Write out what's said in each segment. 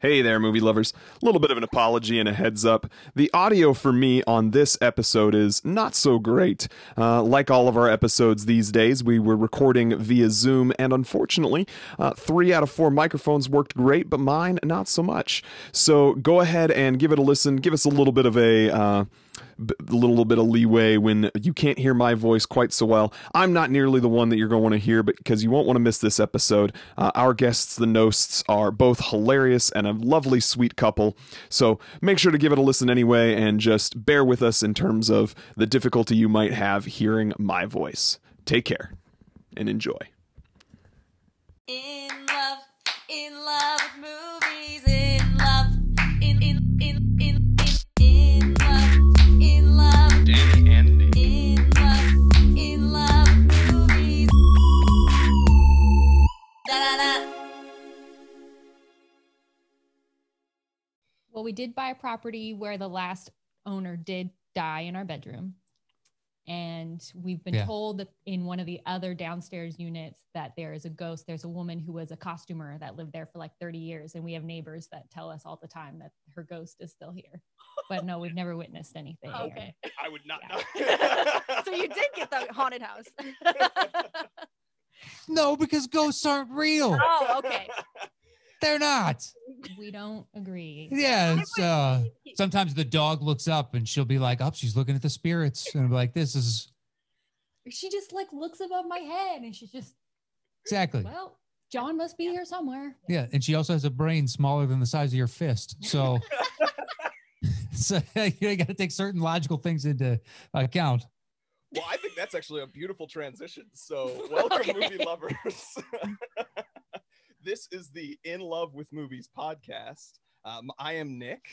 Hey there, movie lovers. A little bit of an apology and a heads up. The audio for me on this episode is not so great. Uh, like all of our episodes these days, we were recording via Zoom, and unfortunately, uh, three out of four microphones worked great, but mine not so much. So go ahead and give it a listen. Give us a little bit of a. Uh, a little bit of leeway when you can't hear my voice quite so well. I'm not nearly the one that you're going to want to hear, but because you won't want to miss this episode. Uh, our guests, the Knosts, are both hilarious and a lovely, sweet couple. So make sure to give it a listen anyway, and just bear with us in terms of the difficulty you might have hearing my voice. Take care and enjoy. In love, in love with movies, Well, we did buy a property where the last owner did die in our bedroom. And we've been Yeah. told that in one of the other downstairs units that there is a ghost. There's a woman who was a costumer that lived there for like 30 years. And we have neighbors that tell us all the time that her ghost is still here. But no, we've never witnessed anything. here. Okay. I would not Yeah. know. so you did get the haunted house. No, because ghosts aren't real. oh, okay. They're not. We don't agree. Yeah, it's uh sometimes the dog looks up and she'll be like, "Oh, she's looking at the spirits." And I'm like, "This is She just like looks above my head and she's just, exactly." well, John must be here somewhere. Yeah, and she also has a brain smaller than the size of your fist. So so you got to take certain logical things into account. Well, I think that's actually a beautiful transition. So, welcome, Okay. movie lovers. this is the In Love with Movies podcast. Um, I am Nic,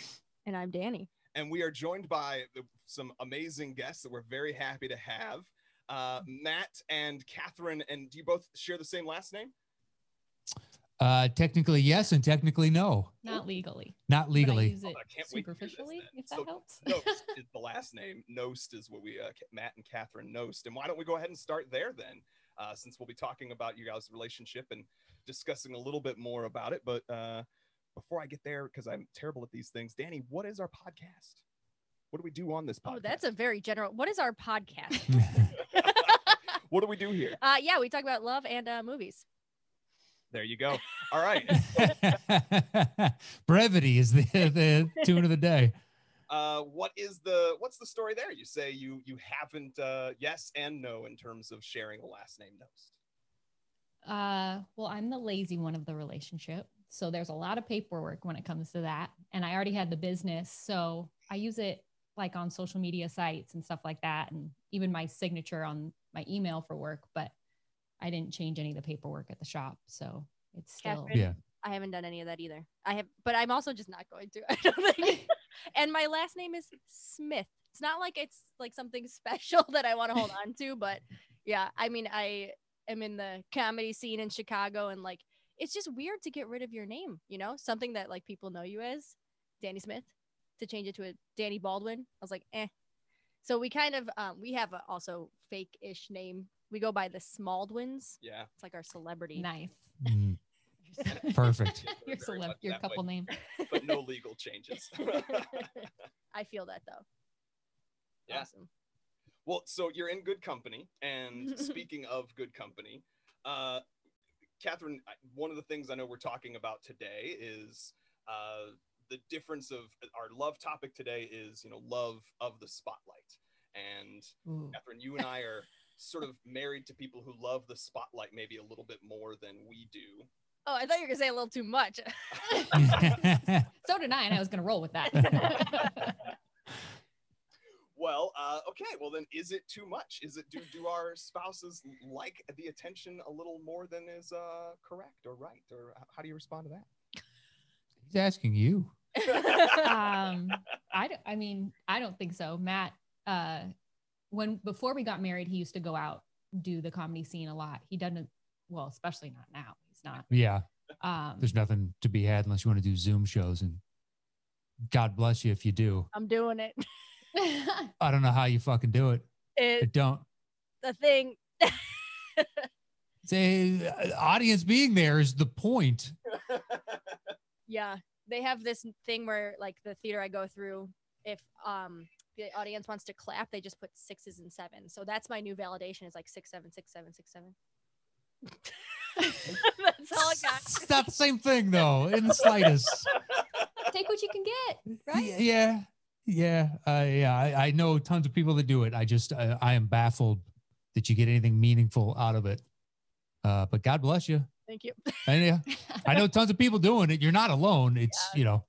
And I'm Dani. and we are joined by the- some amazing guests that we're very happy to have. Uh, Matt and Kathryn, and do you both share the same last name? Uh technically yes and technically no. Not legally. Not but I legally. use it I can't wait this superficially, if that So, helps. Knost is the last name. Knost is what we, uh, Matt and Kathryn Knost. And why don't we go ahead and start there then? Uh, since we'll be talking about you guys' relationship and discussing a little bit more about it. But uh, before I get there, because I'm terrible at these things, Dani, what is our podcast? What do we do on this podcast? Oh, that's a very general. What is our podcast? what do we do here? uh, yeah, we talk about love and uh, movies. There you go. All right. Brevity is the the tune of the day. Uh, what is the what's the story there? You say you you haven't uh, yes and no in terms of sharing a last name Knost. Uh, well, I'm the lazy one of the relationship. So there's a lot of paperwork when it comes to that. And I already had the business. So I use it like on social media sites and stuff like that. And even my signature on my email for work, but I didn't change any of the paperwork at the shop. So it's still, Kathryn? Yeah. I haven't done any of that either. I have, but I'm also just not going to. I don't think. and my last name is Smith. It's not like it's like something special that I want to hold on to, but yeah, I mean, I am in the comedy scene in Chicago, and like, it's just weird to get rid of your name. You know, something that like people know you as, Dani Smith, to change it to a Dani Baldwin. I was like, eh. So we kind of, um, we have a also fake-ish name. We go by the Smaldwins. Yeah. It's like our celebrity. nice. Mm, perfect. your celeb, your couple way. name. But no legal changes. I feel that though. Yeah. Awesome. Well, so you're in good company. And speaking of good company, uh, Kathryn, one of the things I know we're talking about today is uh, the difference of our love topic today is, you know, love of the spotlight. And Ooh. Kathryn, you and I are sort of married to people who love the spotlight maybe a little bit more than we do. Oh, I thought you were gonna say a little too much. So did I, and I was going to roll with that. Well, uh, okay. Well, then, is it too much? Is it do do our spouses like the attention a little more than is uh, correct or right? Or how do you respond to that? He's asking you. um i don't i mean i don't think so matt uh when before we got married he used to go out do the comedy scene a lot he doesn't well especially not now he's not Yeah. um There's nothing to be had unless you want to do Zoom shows and God bless you if you do. I'm doing it. I don't know how you fucking do it. I It don't. the thing. Say audience being there is the point. yeah, they have this thing where like the theater I go through, if um the audience wants to clap, they just put sixes and sevens. So that's my new validation is like six seven six seven six seven. that's all I got. It's not the same thing though, in the slightest. Take what you can get, right? Yeah, yeah, uh, yeah. I, I know tons of people that do it. I just I, I am baffled that you get anything meaningful out of it. Uh, but God bless you. Thank you. And yeah, I know tons of people doing it. You're not alone. It's you know,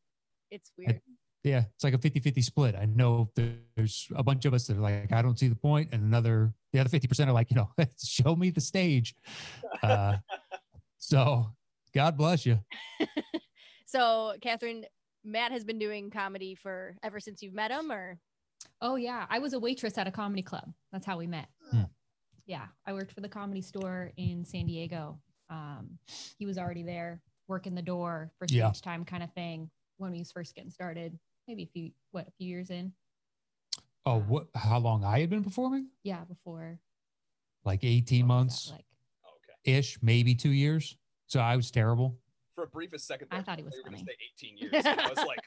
It's weird. Yeah, it's like a 50-50 split. I know there's a bunch of us that are like, I don't see the point, and another the other 50% are like, you know, show me the stage. Uh, so God bless you. So Kathryn, Matt has been doing comedy for ever since you've met him, or Oh yeah, I was a waitress at a comedy club. That's how we met. Hmm. Yeah, I worked for the comedy store in San Diego. Um, he was already there working the door for stage Yeah. time kind of thing when we was first getting started. Maybe a few what a few years in. Oh, what? How long I had been performing? Yeah, before Like 18 what was that, months Like Okay. ish, maybe two years. So I was terrible. For a briefest second, I thought he was you were gonna funny. say 18 years. and I was like,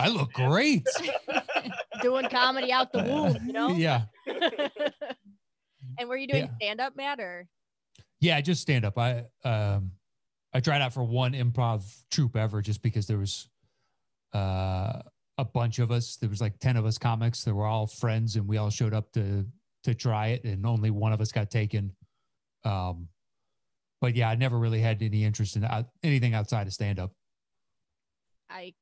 I look great. doing comedy out the womb, you know? Yeah. and were you doing Yeah. stand up, Matt, or Yeah, just stand up. I um I tried out for one improv troupe ever just because there was uh a bunch of us. There was like 10 of us comics that were all friends and we all showed up to to try it and only one of us got taken. Um but yeah, I never really had any interest in out, anything outside of stand up. I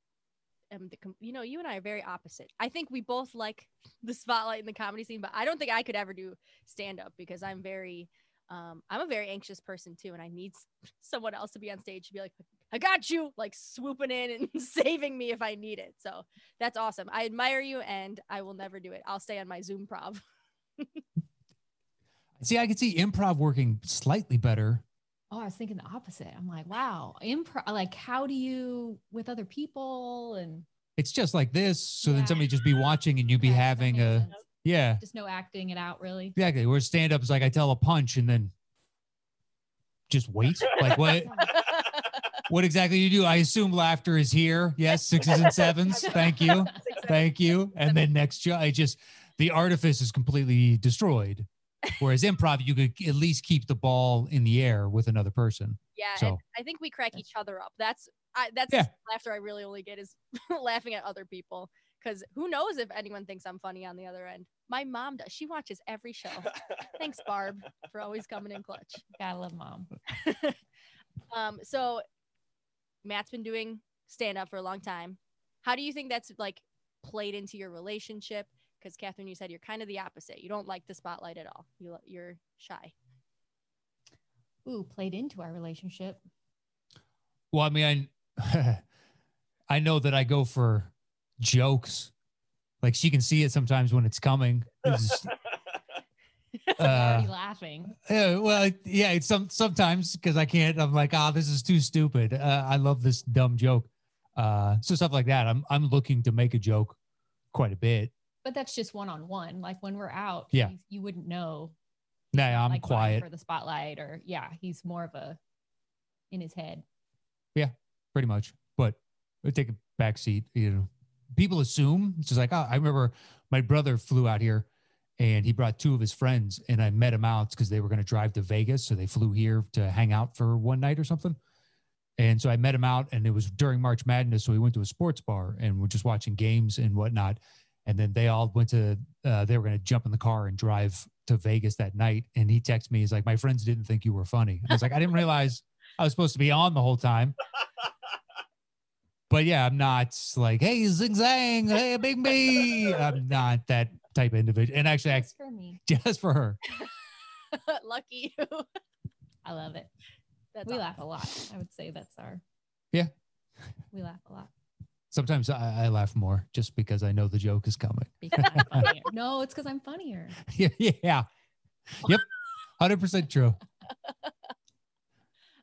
am the you know you and I are very opposite. I think we both like the spotlight in the comedy scene, but I don't think I could ever do stand up because I'm very um I'm a very anxious person too and I need someone else to be on stage to be like I got you like swooping in and saving me if I need it. So that's awesome. I admire you and I will never do it. I'll stay on my Zoom prov. See, I could see improv working slightly better. oh, I was thinking the opposite. I'm like, wow, improv. Like, how do you with other people and It's just like this. So Yeah. then somebody just be watching and you be Yeah, having a sense. Yeah, just no acting it out really. exactly. Where stand up is like I tell a punch and then just wait. Like what what exactly do you do? I assume laughter is here. Yes, sixes and sevens. Thank you. Thank you. And then next I just the artifice is completely destroyed. Whereas improv, you could at least keep the ball in the air with another person. Yeah, So- I think we crack each other up. That's I that's Yeah. laughter I really only get is laughing at other people. Because who knows if anyone thinks I'm funny on the other end? My mom does. She watches every show. Thanks, Barb, for always coming in clutch. Gotta love mom. um, so Matt's been doing stand up for a long time. How do you think that's like played into your relationship? Because Kathryn, you said you're kind of the opposite. You don't like the spotlight at all. You you're shy. Ooh, played into our relationship. Well, I mean, I I know that I go for jokes. Like she can see it sometimes when it's coming. It's just- already uh, laughing. yeah, well, yeah, it's some sometimes because I can't. I'm like, ah, this is too stupid. Uh, I love this dumb joke. Uh, so stuff like that. I'm I'm looking to make a joke quite a bit. But that's just one on one. Like when we're out, Yeah. he's- you wouldn't know. Nah, I'm like, quiet. for the spotlight, or yeah, he's more of a in his head. Yeah, pretty much. But I take a back seat. You know, people assume it's just like, oh, I remember my brother flew out here and he brought two of his friends and I met him out because they were going to drive to Vegas. So they flew here to hang out for one night or something. And so I met him out and it was during March Madness. So we went to a sports bar and we're just watching games and whatnot. And then they all went to, uh, they were going to jump in the car and drive to Vegas that night. And he texted me, he's like, my friends didn't think you were funny. I was like, I didn't realize I was supposed to be on the whole time. But yeah, I'm not like, hey, zig zang, hey, big me. I'm not that type of individual. And actually, I, Just for me. just for her. Lucky you. I love it. That's we awesome. laugh a lot. I would say that's our. Yeah. We laugh a lot Sometimes I, I laugh more just because I know the joke is coming. because no, it's because I'm funnier. yeah, yeah. Yep. 100% true.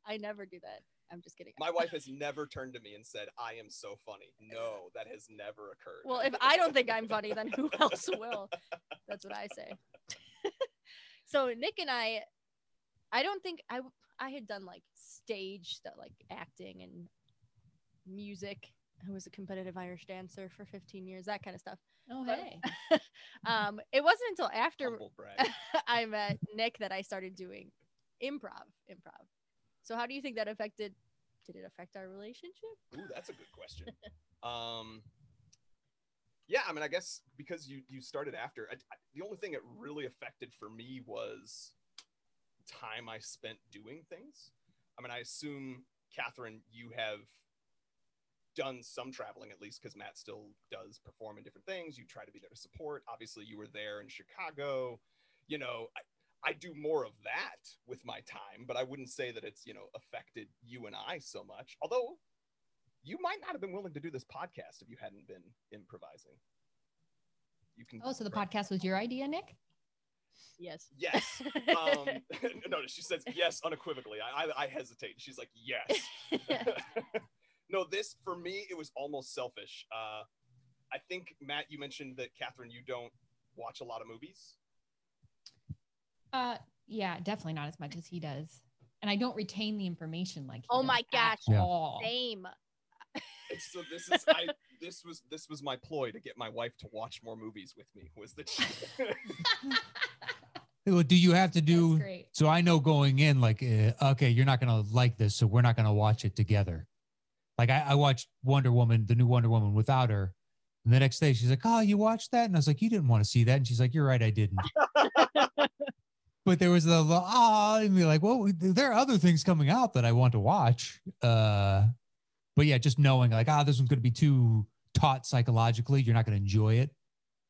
I never do that. I'm just kidding. My wife has never turned to me and said, I am so funny. No, that has never occurred. Well, if I don't think I'm funny, then who else will? That's what I say. so Nic and I, I don't think I I had done like stage stuff, like acting and music. I was a competitive Irish dancer for 15 years, that kind of stuff. Oh, But- hey. um, it wasn't until after I met Nic that I started doing improv. Improv. So how do you think that affected? Did it affect our relationship? Ooh, that's a good question. Um, yeah, I mean, I guess because you you started after, I, I- the only thing it really affected for me was time I spent doing things. I mean, I assume Kathryn, you have done some traveling at least because Matt still does perform in different things. You try to be there to support. Obviously, you were there in Chicago. You know, I, I do more of that with my time, but I wouldn't say that it's you know affected you and I so much. Although you might not have been willing to do this podcast if you hadn't been improvising. You can. Oh, so the correct- podcast was your idea, Nic? Yes. Yes. Um, no, she says yes unequivocally. I, I, I hesitate. She's like, yes. no, this for me, it was almost selfish. Uh, I think Matt, you mentioned that Kathryn, you don't watch a lot of movies. Uh, yeah, definitely not as much as he does. And I don't retain the information like he Oh does my at gosh. Yeah. Same. So this is I this was this was my ploy to get my wife to watch more movies with me. Was that she, Well, do you have to do? So I know going in, like, uh, okay, you're not gonna like this, so we're not gonna watch it together. Like I, I watched Wonder Woman, the new Wonder Woman, without her, and the next day she's like, "Oh, you watched that?" And I was like, "You didn't want to see that," and she's like, "You're right, I didn't." but there was the ah, and be like, "Well, there are other things coming out that I want to watch." Uh, but yeah, just knowing like, ah, this one's gonna be too taught psychologically, you're not gonna enjoy it.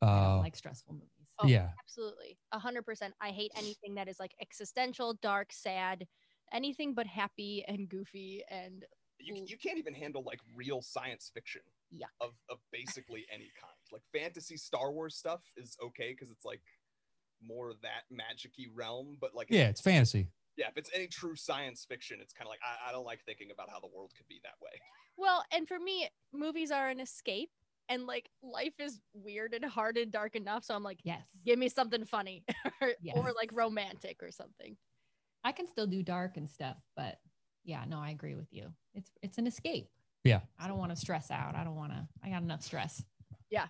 I Uh, don't like stressful movies. Oh, yeah, Absolutely. A hundred percent. I hate anything that is like existential, dark, sad, anything but happy and goofy and you, you can't even handle like real science fiction Yuck. of, of basically any kind. Like fantasy Star Wars stuff is okay because it's like more that magicy realm, but like yeah, it's fantasy. yeah, if it's any true science fiction, it's kind of like I, I don't like thinking about how the world could be that way. well, and for me, movies are an escape and like life is weird and hard and dark enough. So I'm like, Yes. give me something funny or, or like romantic or something. I can still do dark and stuff, but yeah, no, I agree with you. It's it's an escape. Yeah. I don't want to stress out. I don't want to. I got enough stress. Yeah,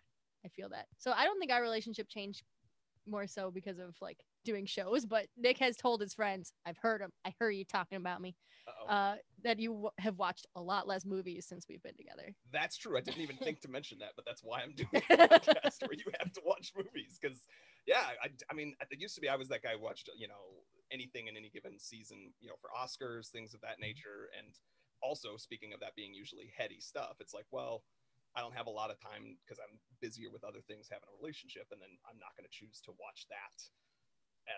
I feel that. So I don't think our relationship changed more so because of like doing shows, but Nic has told his friends, I've heard him, I heard you talking about me, Uh-oh. uh, that you w- have watched a lot less movies since we've been together. That's true. I didn't even think to mention that, but that's why I'm doing a podcast where you have to watch movies. Because, yeah, I, I mean, it used to be I was that guy who watched, you know, anything in any given season, you know, for Oscars, things of that nature. And also, speaking of that being usually heady stuff, it's like, well, I don't have a lot of time because I'm busier with other things, having a relationship, and then I'm not going to choose to watch that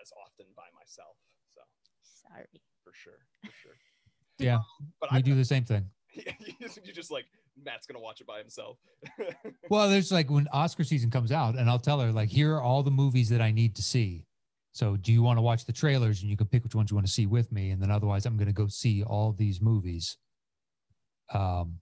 as often by myself. So, Sorry. for sure, for sure. Yeah, But we I do the same thing. you just like Matt's gonna watch it by himself. Well, there's like when Oscar season comes out, and I'll tell her like, here are all the movies that I need to see. So, do you want to watch the trailers, and you can pick which ones you want to see with me, and then otherwise, I'm going to go see all these movies. Um,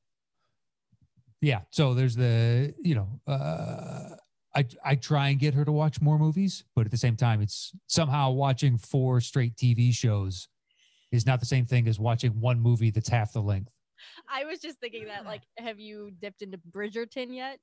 yeah. So there's the you know, uh, I I try and get her to watch more movies, but at the same time, it's somehow watching four straight TV shows is not the same thing as watching one movie that's half the length. I was just thinking that, like, have you dipped into Bridgerton yet?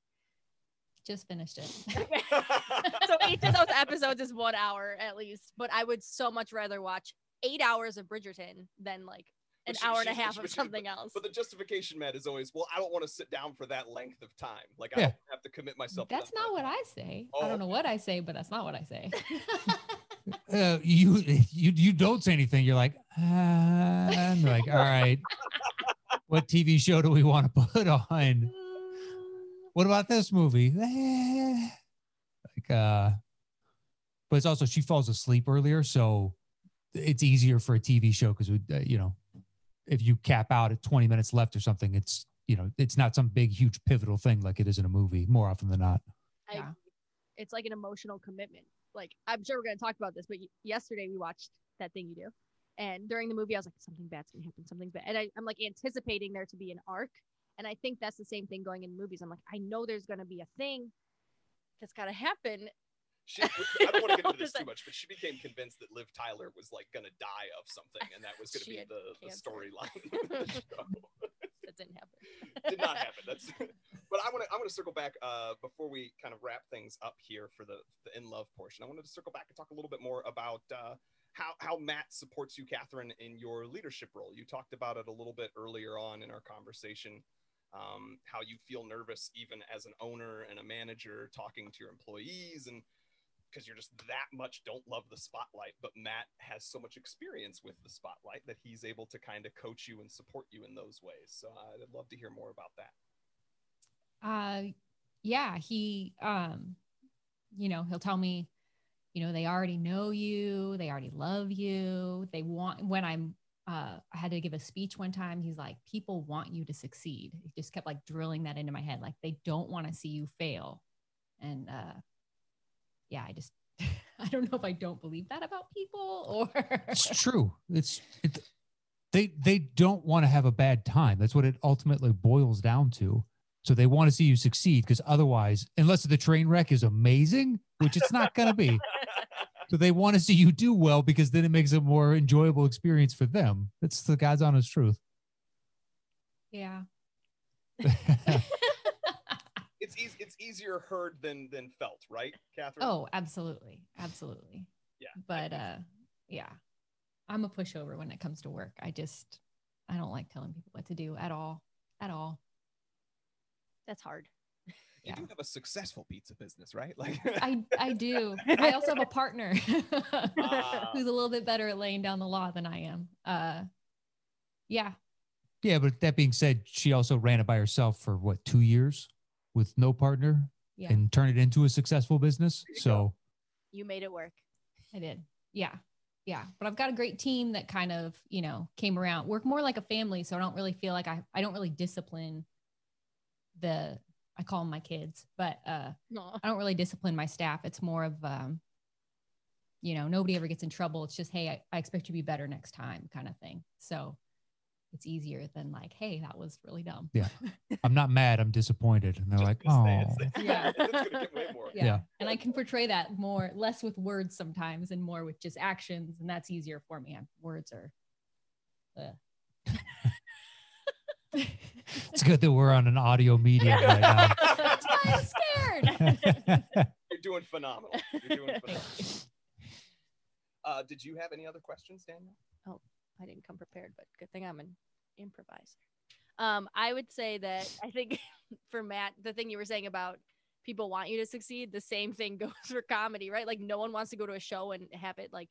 Just finished it. so each of those episodes is one hour at least, but I would so much rather watch eight hours of Bridgerton than like an she- hour and a half but of she- something else. But the justification, Matt, is always, well, I don't want to sit down for that length of time. Like I Yeah. don't have to commit myself. That's that not much. what I say. I Oh, don't know what I say, but that's not what I say. uh, you you you don't say anything. You're like, and they're like, all right, what TV show do we want to put on? What about this movie? Like, uh, but it's also she falls asleep earlier, so it's easier for a TV show because we, uh, you know, if you cap out at 20 minutes left or something, it's you know, it's not some big, huge, pivotal thing like it is in a movie. More often than not. I Yeah. It's like an emotional commitment. Like I'm sure we're gonna talk about this, but y- yesterday we watched that thing you do, and during the movie I was like, something bad's gonna happen, something's bad, and I, I'm like anticipating there to be an arc, and I think that's the same thing going in movies. I'm like, I know there's gonna be a thing that's gotta happen. She, I don't want to get into this too much, but she became convinced that Liv Tyler was like gonna die of something, and that was gonna be the, the storyline. of the show. That's didn't happen. did not happen. That's but I want to I want to circle back uh, before we kind of wrap things up here for the the in love portion. I wanted to circle back and talk a little bit more about uh, how how Matt supports you, Kathryn, in your leadership role. You talked about it a little bit earlier on in our conversation. Um, how you feel nervous even as an owner and a manager talking to your employees and because you're just that much don't love the spotlight but matt has so much experience with the spotlight that he's able to kind of coach you and support you in those ways. So i'd love to hear more about that. Uh yeah he um you know he'll tell me you know they already know you they already love you they want when i'm uh i had to give a speech one time he's like people want you to succeed. He just kept like drilling that into my head like they don't want to see you fail. And uh yeah i just i don't know if i don't believe that about people or It's true. It's it, they they don't want to have a bad time. That's what it ultimately boils down to. So they want to see you succeed because otherwise, unless the train wreck is amazing, which it's not going to be, so they want to see you do well because then it makes a more enjoyable experience for them. That's the God's honest truth. yeah it's easy it's easier heard than than felt right kathryn oh absolutely absolutely Yeah, but uh yeah i'm a pushover when it comes to work i just i don't like telling people what to do at all at all That's hard. you yeah. do have a successful pizza business right like I I do. I also have a partner Ah. who's a little bit better at laying down the law than I am. Uh, yeah, Yeah, but that being said, she also ran it by herself for what two years with no partner yeah, and turn it into a successful business. You So You made it work. I did. Yeah, yeah. But I've got a great team that kind of you know came around. Work more like a family, so I don't really feel like I I don't really discipline the I call them my kids, but uh, No. I don't really discipline my staff. It's more of um, you know nobody ever gets in trouble. It's just hey, I, I expect you to be better next time, kind of thing. So it's easier than like hey, that was really dumb. Yeah. I'm not mad. I'm disappointed. And they're Just like, oh, say Yeah. it's gonna get way more yeah. Yeah. and i can portray that more less with words sometimes and more with just actions and that's easier for me words are uh. it's good that we're on an audio medium right now. that's why i'm scared you're doing phenomenal you're doing phenomenal uh, did you have any other questions daniel I didn't come prepared, but good thing I'm an improviser. Um, I would say that I think for Matt, the thing you were saying about people want you to succeed, the same thing goes for comedy, right? Like no one wants to go to a show and have it like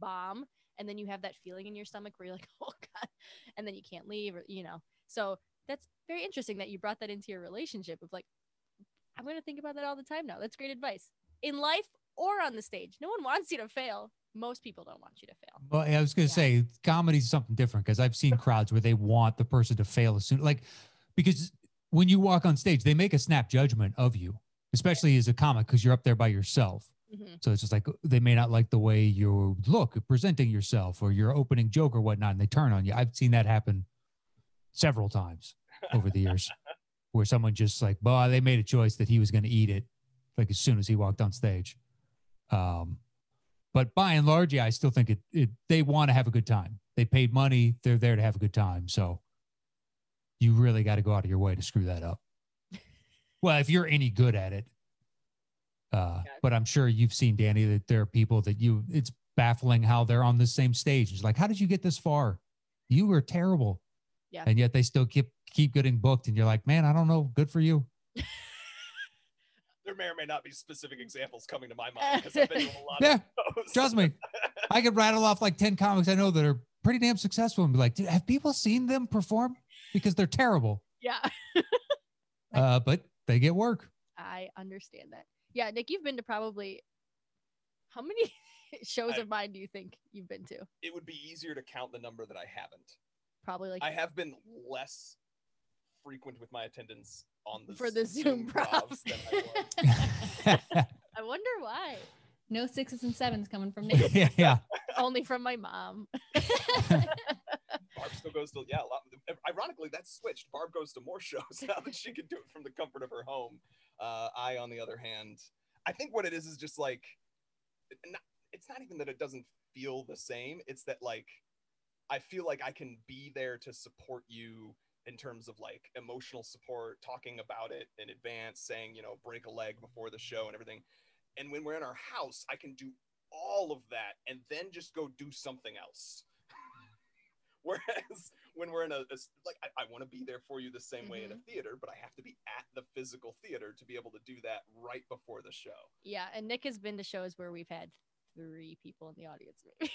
bomb, and then you have that feeling in your stomach where you're like, oh god, and then you can't leave, or you know. So that's very interesting that you brought that into your relationship of like, I'm gonna think about that all the time now. That's great advice in life or on the stage. No one wants you to fail. Most people don't want you to fail. Well, I was going to Yeah. say comedy's something different because I've seen crowds where they want the person to fail as soon, like because when you walk on stage, they make a snap judgment of you, especially as a comic because you're up there by yourself. Mhm. So it's just like they may not like the way you look presenting yourself or your opening joke or whatnot, and they turn on you. I've seen that happen several times over the years, where someone just like, well, they made a choice that he was going to eat it, like as soon as he walked on stage. Um, but by and large, yeah, I still think it. it they want to have a good time. They paid money. They're there to have a good time. So you really got to go out of your way to screw that up. Well, if you're any good at it. Uh, but I'm sure you've seen Dani that there are people that you it's baffling how they're on the same stage. It's like, how did you get this far? You were terrible. Yeah. And yet they still keep keep getting booked. And you're like, man, I don't know. Good for you. there may or may not be specific examples coming to my mind because i've been to a lot Yeah, of those trust me. I could rattle off like 10 comics I know that are pretty damn successful and be like, dude, have people seen them perform? Because they're terrible. Yeah. Uh, but they get work. I understand that. Yeah, Nic, you've been to probably how many shows I- of mine do you think you've been to? it would be easier to count the number that i haven't Probably like I have been less frequent with my attendance on the For the Zoom Zoom props props. than I. I wonder why. no sixes and sevens coming from me. yeah, yeah. Only from my mom. Barb still goes to yeah. A lot, ironically, that's switched. Barb goes to more shows now that she can do it from the comfort of her home. Uh, I, on the other hand, I think what it is is just like, not, it's not even that it doesn't feel the same. It's that like, I feel like I can be there to support you in terms of like emotional support, talking about it in advance, saying, you know, break a leg before the show and everything. And when we're in our house, I can do all of that and then just go do something else. Whereas when we're in a like, I, I want to be there for you the same way in a mm-hmm. theater, but I have to be at the physical theater to be able to do that right before the show. Yeah, and Nic has been to shows where we've had three people in the audience,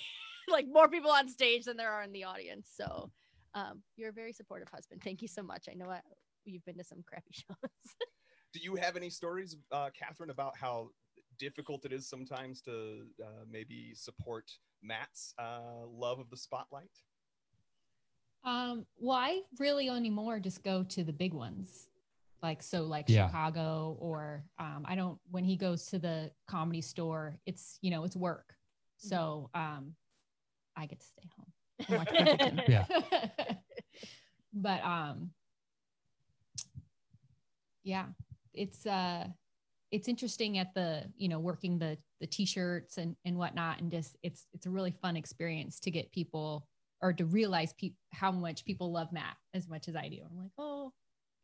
like more people on stage than there are in the audience. So, um, you're a very supportive husband. Thank you so much. I know I, you've been to some crappy shows. Do you have any stories, uh, Kathryn, about how difficult it is sometimes to uh, maybe support Matt's uh, love of the spotlight? Um, well, I really only more just go to the big ones. Like so like Yeah. Chicago or um I don't when he goes to the comedy store, it's you know, it's work. So um I get to stay home. And. Yeah. but um yeah, it's uh it's interesting at the you know working the the t-shirts and and whatnot and just it's it's a really fun experience to get people or to realize pe- how much people love Matt as much as I do. I'm like, oh,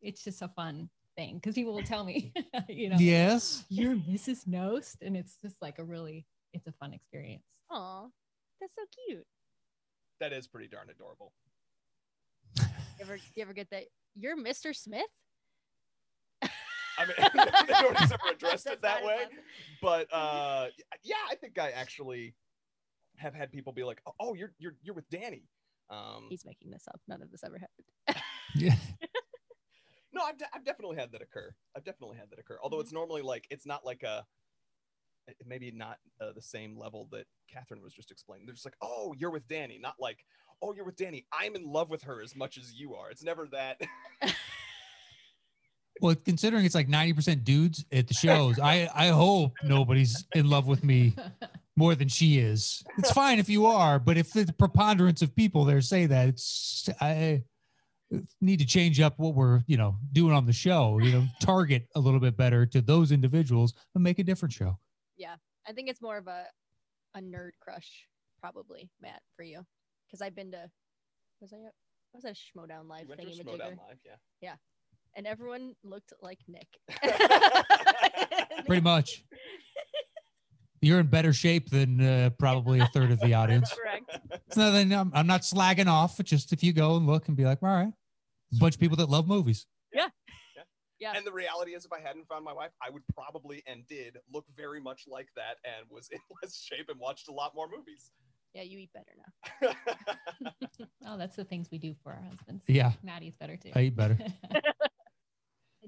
it's just a fun thing because people will tell me, you know, Yes. you're Mrs. Knost, and it's just like a really, it's a fun experience. Aw, that's so cute. That is pretty darn adorable. You ever, you ever get that? You're Mr. Smith. I mean, nobody's ever addressed it that way. enough. But uh, yeah, I think I actually have had people be like, "Oh, you're you're you're with Dani." Um, He's making this up. None of this ever happened. Yeah. no, I've, de- I've definitely had that occur. I've definitely had that occur. Although Mm-hmm. it's normally like it's not like a it- maybe not uh, the same level that Kathryn was just explaining. They're just like, "Oh, you're with Dani," not like, "Oh, you're with Dani. I'm in love with her as much as you are." It's never that. Well, considering it's like 90% dudes at the shows, I, I hope nobody's in love with me more than she is. It's fine if you are, but if the preponderance of people there say that, it's I need to change up what we're, you know, doing on the show, you know, target a little bit better to those individuals and make a different show. I think it's more of a a nerd crush, probably Matt for you, because I've been to was I at was that a Schmoedown live You went to a thingy Schmoedown live, yeah. and everyone looked like Nic. Pretty much. You're in better shape than uh, probably a third of the audience. Correct. It's nothing. I'm, I'm not slagging off. Just if you go and look and be like, all right, a bunch of people that love movies. Yeah. And the reality is, if I hadn't found my wife, I would probably and did look very much like that and was in less shape and watched a lot more movies. Yeah, you eat better now. oh, that's the things we do for our husbands. Yeah, Maddie's better too. I eat better.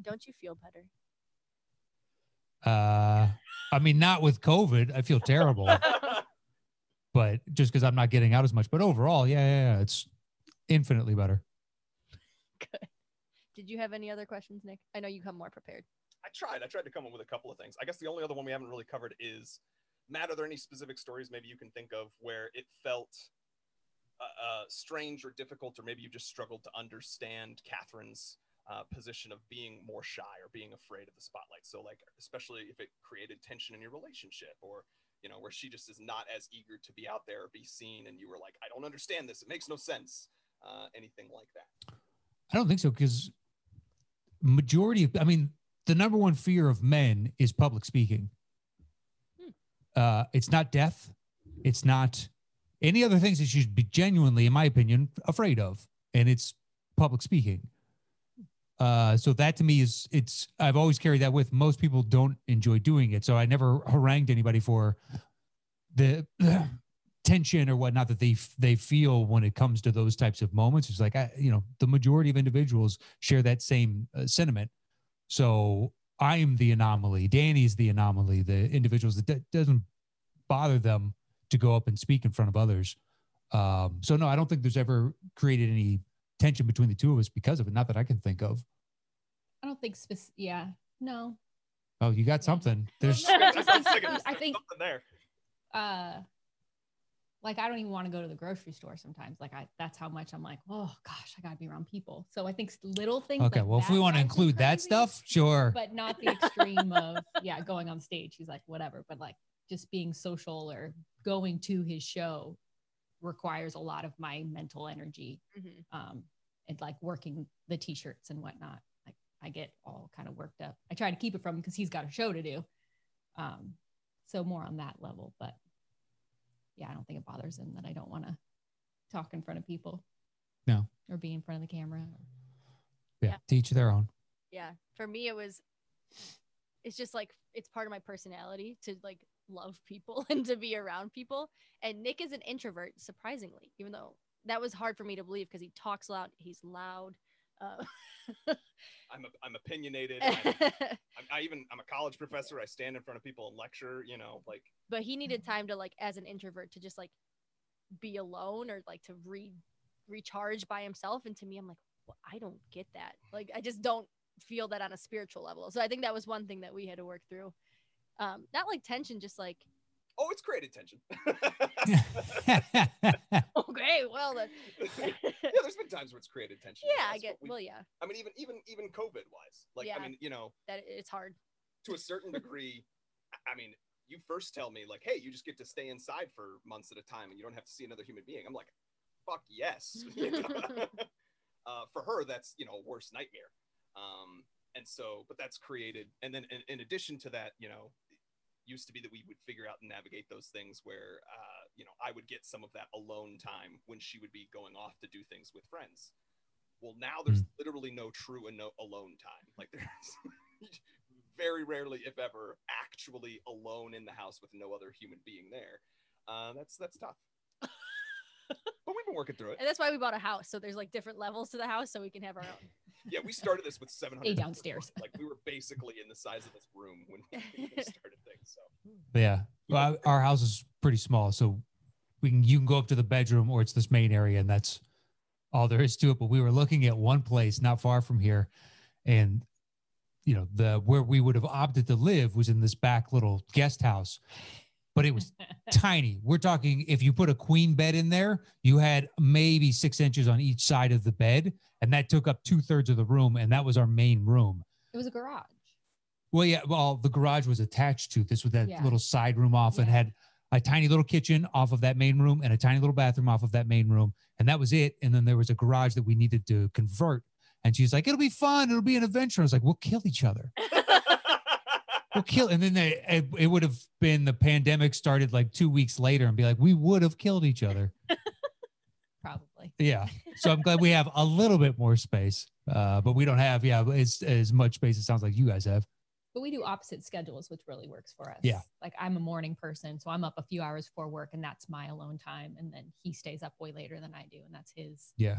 Don't you feel better? Uh, I mean, not with COVID. I feel terrible, but just because I'm not getting out as much. But overall, yeah, yeah, yeah, it's infinitely better. Good. Did you have any other questions, Nic? I know you come more prepared. I tried. I tried to come up with a couple of things. I guess the only other one we haven't really covered is Matt. Are there any specific stories maybe you can think of where it felt uh, uh, strange or difficult, or maybe you just struggled to understand Kathryn's uh, position of being more shy or being afraid of the spotlight? So, like, especially if it created tension in your relationship, or you know, where she just is not as eager to be out there or be seen, and you were like, I don't understand this. It makes no sense. Uh, anything like that. I don't think so because majority of, I mean, the number one fear of men is public speaking. Hmm. Uh, it's not death. It's not any other things that you should be genuinely, in my opinion, afraid of, and it's public speaking. Uh, so that to me is it's. I've always carried that with. Most people don't enjoy doing it, so I never harangued anybody for the tension or whatnot that they f- they feel when it comes to those types of moments. It's like I, you know, the majority of individuals share that same uh, sentiment. So I'm the anomaly. Danny's the anomaly. The individuals that d- doesn't bother them to go up and speak in front of others. Um, so no, I don't think there's ever created any tension between the two of us because of it. Not that I can think of. I don't think spec- yeah. No. Oh, you got something. There's I just was like- thinking, I think something there. uh like I don't even want to go to the grocery store sometimes. Like I that's how much I'm like, oh gosh, I gotta be around people. So I think little things. okay. like Well, if we want to drives me include that stuff, sure. but not the extreme of yeah, going on stage. He's like, whatever. But like just being social or going to his show requires a lot of my mental energy. Mhm. Um, and like working the t-shirts and whatnot. Like I get all kind of worked up. I try to keep it from him because he's got a show to do. Um, so more on that level, but yeah, I don't think it bothers him that I don't want to talk in front of people. No. Or be in front of the camera. Yeah. Yeah. Teach their own. yeah for me it was it's just like it's part of my personality to like love people and to be around people and nic is an introvert surprisingly even though that was hard for me to believe because he talks loud he's loud uh, I'm, a, I'm opinionated. I'm, I'm, I even I'm a college professor. I stand in front of people and lecture. You know, like but he needed time to like as an introvert to just like be alone or like to re recharge by himself and to me i'm like well, i don't get that like i just don't feel that on a spiritual level so i think that was one thing that we had to work through um not like tension just like oh, it's created tension. okay well then yeah, there's been times where it's created tension. yeah i get we- well yeah I mean, even even even COVID wise, like Yeah. I mean, you know, that it's hard to a certain degree. I- I mean, you first tell me like, hey, you just get to stay inside for months at a time, and you don't have to see another human being. I'm like, fuck yes. You know? uh, for her, that's you know worst nightmare. Um, and so, but that's created, and then in, in addition to that, you know, it used to be that we would figure out and navigate those things where, uh, you know, I would get some of that alone time when she would be going off to do things with friends. Well, now there's literally no true and no alone time. Like there's very rarely, if ever, actually alone in the house with no other human being there. Uh, that's that's tough. but we've been working through it. and that's why we bought a house so there's like different levels to the house so we can have our own Yeah, we started this with 700 downstairs. Like we were basically in the size of this room when we started. So Yeah. Well, our house is pretty small, so we can you can go up to the bedroom or it's this main area, and that's all there is to it. But we were looking at one place not far from here, and you know the where we would have opted to live was in this back little guest house, but it was tiny. We're talking if you put a queen bed in there, you had maybe six inches on each side of the bed, and that took up two thirds of the room, and that was our main room. It was a garage. Well, yeah. Well, the garage was attached to this with that Yeah. little side room off and had a tiny little kitchen off of that main room and a tiny little bathroom off of that main room. And that was it. And then there was a garage that we needed to convert. And she's like, it'll be fun. It'll be an adventure. I was like, we'll kill each other. We'll kill. And then they, it, it would have been the pandemic started like two weeks later and be like, we would have killed each other. Probably. Yeah. So I'm glad we have a little bit more space. Uh, but we don't have, yeah, it's as much space. It sounds like you guys have. But we do opposite schedules, which really works for us. Yeah. Like I'm a morning person, so I'm up a few hours before work, and that's my alone time. And then he stays up way later than I do, and that's his. Yeah.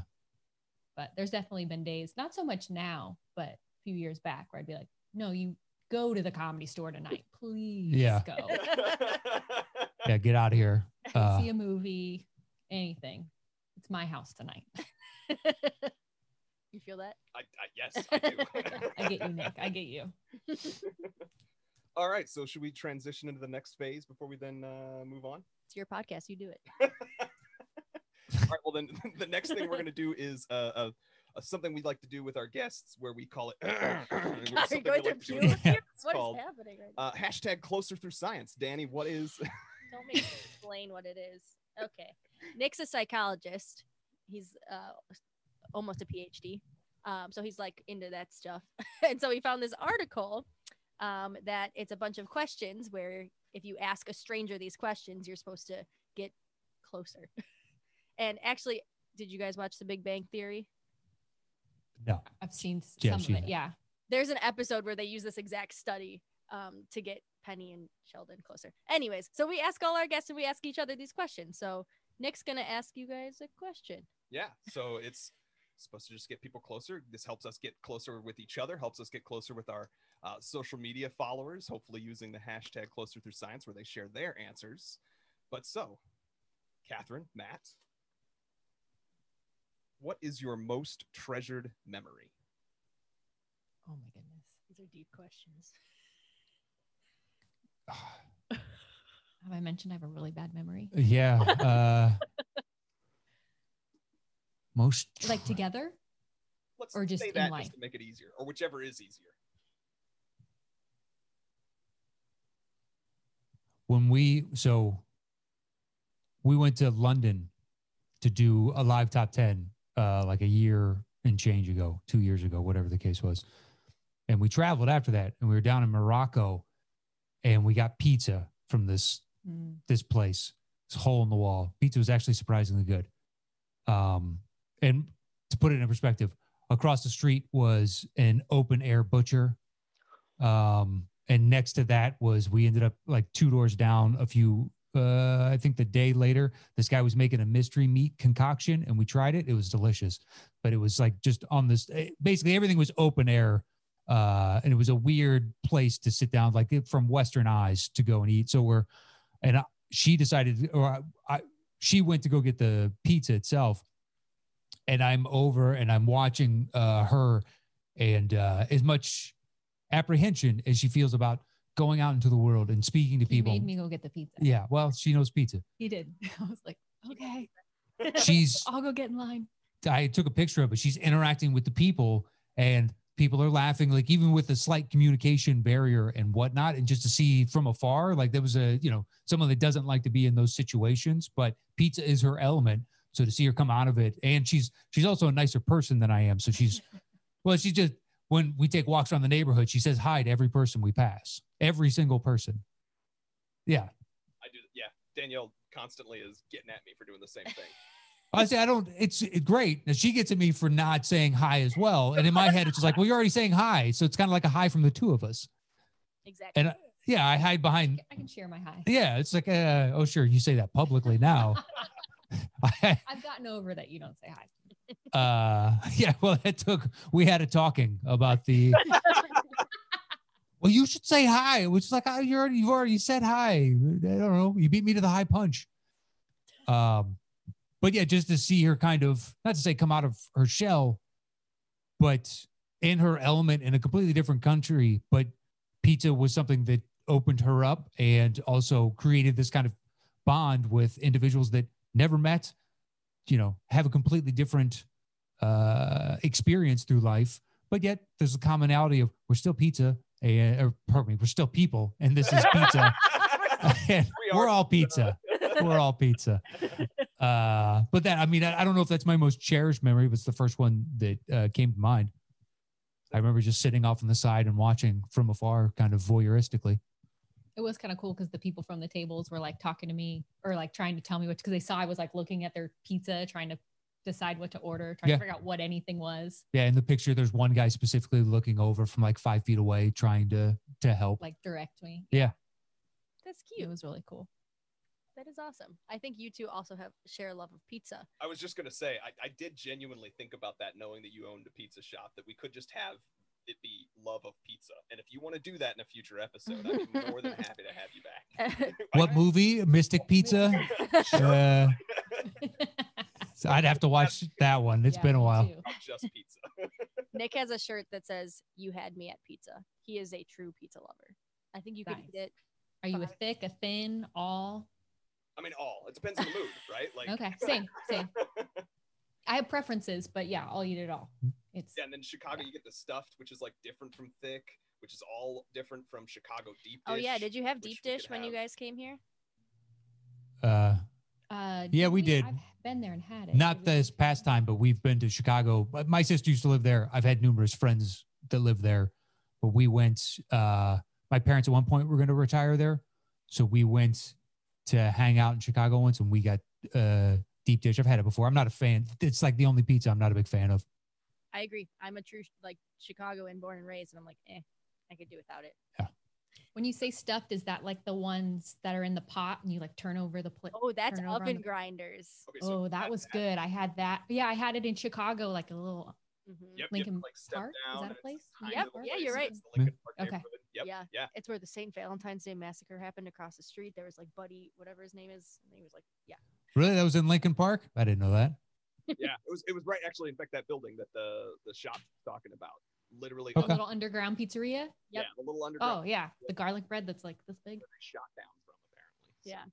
But there's definitely been days, not so much now, but a few years back, where I'd be like, "No, you go to the comedy store tonight, please. Yeah. Go Yeah. Get out of here. Uh, see a movie, anything. It's my house tonight. you feel that I, I yes, I do. I get you, Nic. I get you. All right, so should we transition into the next phase before we then uh, move on? it's your podcast you do it All right, well then the next thing we're gonna do is uh, uh, uh, something we'd like to do with our guests, where we call it. Are you going to like to puke here? What is called, happening right now? uh, hashtag closer through science. Dani, what is? Don't make me explain what it is. Okay. Nic's a psychologist. He's uh, almost a PhD. Um, so he's like into that stuff. and so he found this article um, that it's a bunch of questions where if you ask a stranger these questions, you're supposed to get closer. and actually, did you guys watch The Big Bang Theory? no. I've seen s- Yeah, some seen of it. it. Yeah. There's an episode where they use this exact study um, to get Penny and Sheldon closer. Anyways, so we ask all our guests and we ask each other these questions. So Nic's gonna ask you guys a question. yeah, so it's supposed to just get people closer. This helps us get closer with each other, helps us get closer with our uh, social media followers. Hopefully, using the hashtag closer through science, where they share their answers. But so, Kathryn, Matt, what is your most treasured memory? Oh my goodness. These are deep questions. Have I mentioned I have a really bad memory? Yeah. Uh, most Like together? Let's Or just say in that life? just to make it easier, or whichever is easier. when we so we went to London to do a live top ten uh, like a year and change ago, two years ago, whatever the case was. And we traveled after that, and we were down in Morocco, and we got pizza from this Mm. this place. This hole in the wall. Pizza was actually surprisingly good. Um, and to put it in perspective, across the street was an open air butcher. Um, and next to that was we ended up like two doors down a few uh I think the day later, this guy was making a mystery meat concoction and we tried it. It was delicious. But it was like just on this eh, basically everything was open air. Uh, and it was a weird place to sit down, like from Western eyes to go and eat. So we're, and I, she decided, or I, I, she went to go get the pizza itself, and I'm over and I'm watching uh, her, and uh, as much apprehension as she feels about going out into the world and speaking to He people. made me go get the pizza. Yeah, well, she knows pizza. He did. I was like, okay, She's I'll go get in line. I took a picture of it. She's interacting with the people and people are laughing, like even with a slight communication barrier and whatnot. And just to see from afar, like there was a, you know, someone that doesn't like to be in those situations, but pizza is her element. So to see her come out of it, and she's she's also a nicer person than I am. So she's well, she's just when we take walks around the neighborhood, she says hi to every person we pass. Every single person. Yeah. I do. Yeah, Danielle constantly is getting at me for doing the same thing. I say I don't. It's, it's great. And she gets at me for not saying hi as well. And in my head, it's just like, well, you're already saying hi, so it's kind of like a hi from the two of us. Exactly. And yeah, I hide behind. I can share my hi. Yeah, it's like, uh, oh sure, you say that publicly now. I've gotten over that you don't say hi. uh, yeah, well, it took. We had a talking about the. well, you should say hi. Which is like, oh, you already, you've already said hi. I don't know. You beat me to the high punch. Um, but yeah, just to see her kind of not to say come out of her shell, but in her element in a completely different country. But pizza was something that opened her up and also created this kind of bond with individuals that never met, you know, have a completely different uh, experience through life. But yet there's a commonality of we're still pizza, and, or pardon me, we're still people, and this is pizza. and We we're are all pizza. We're all pizza. Uh, but that, I mean, I, I don't know if that's my most cherished memory, but it's the first one that uh, came to mind. I remember just sitting off on the side and watching from afar, kind of voyeuristically. It was kind of cool because the people from the tables were like talking to me or like trying to tell me what because they saw I was like looking at their pizza, trying to decide what to order, trying Yeah. to figure out what anything was. Yeah, in the picture, there's one guy specifically looking over from like five feet away, trying to to help. Like direct me. Yeah, that's cute. It was really cool. That is awesome. I think you two also have share a love of pizza. I was just gonna say, I, I did genuinely think about that, knowing that you owned a pizza shop, that we could just have it be love of pizza. And if you want to do that in a future episode, I'd be more than happy to have you back. What movie? Mystic Pizza. Uh, so I'd have to watch that one. It's Yeah, been a while. Just pizza. Nic has a shirt that says "You had me at pizza." He is a true pizza lover. I think you could eat it. Are you a thick, a thin, all? I mean, all. It depends on the mood, right? Like, Okay, same, same. I have preferences, but yeah, I'll eat it all. It's Yeah, and then Chicago, you get the stuffed, which is like different from thick, which is all different from Chicago deep dish. Oh yeah, did you have deep dish when you guys came here? Uh, uh Yeah, we did. I've been there and had it. not this past time, but we've been to Chicago. But My sister used to live there. I've had numerous friends that live there, but we went. Uh, my parents at one point were going to retire there, so we went to hang out in Chicago once, and we got uh, deep dish. I've had it before. I'm not a fan. It's like the only pizza I'm not a big fan of. I agree. I'm a true like Chicagoan, born and raised, and I'm like, eh, I could do without it. Yeah. When you say stuffed, is that like the ones that are in the pot and you like turn over the plate? Oh, that's Turn over on oven the- grinders. Okay, so Oh, that had was good. I had that. Yeah, I had it in Chicago, like a little. Mhm. Yep, you have to, Lincoln like step Park? Is that a place? Yep, yeah, place, you're right. it's the Okay. Yep. Yeah. Yeah. It's where the St. Valentine's Day massacre happened across the street. There was like Buddy, whatever his name is. And he was like, yeah. Really, that was in Lincoln Park. I didn't know that. Yeah. It was it was right actually in fact that building that the the shop's talking about. Literally A Okay. little underground pizzeria. yeah, Yep. the little oh, underground Oh yeah, the garlic bread that's like this big. shot down from apparently. So- Yeah.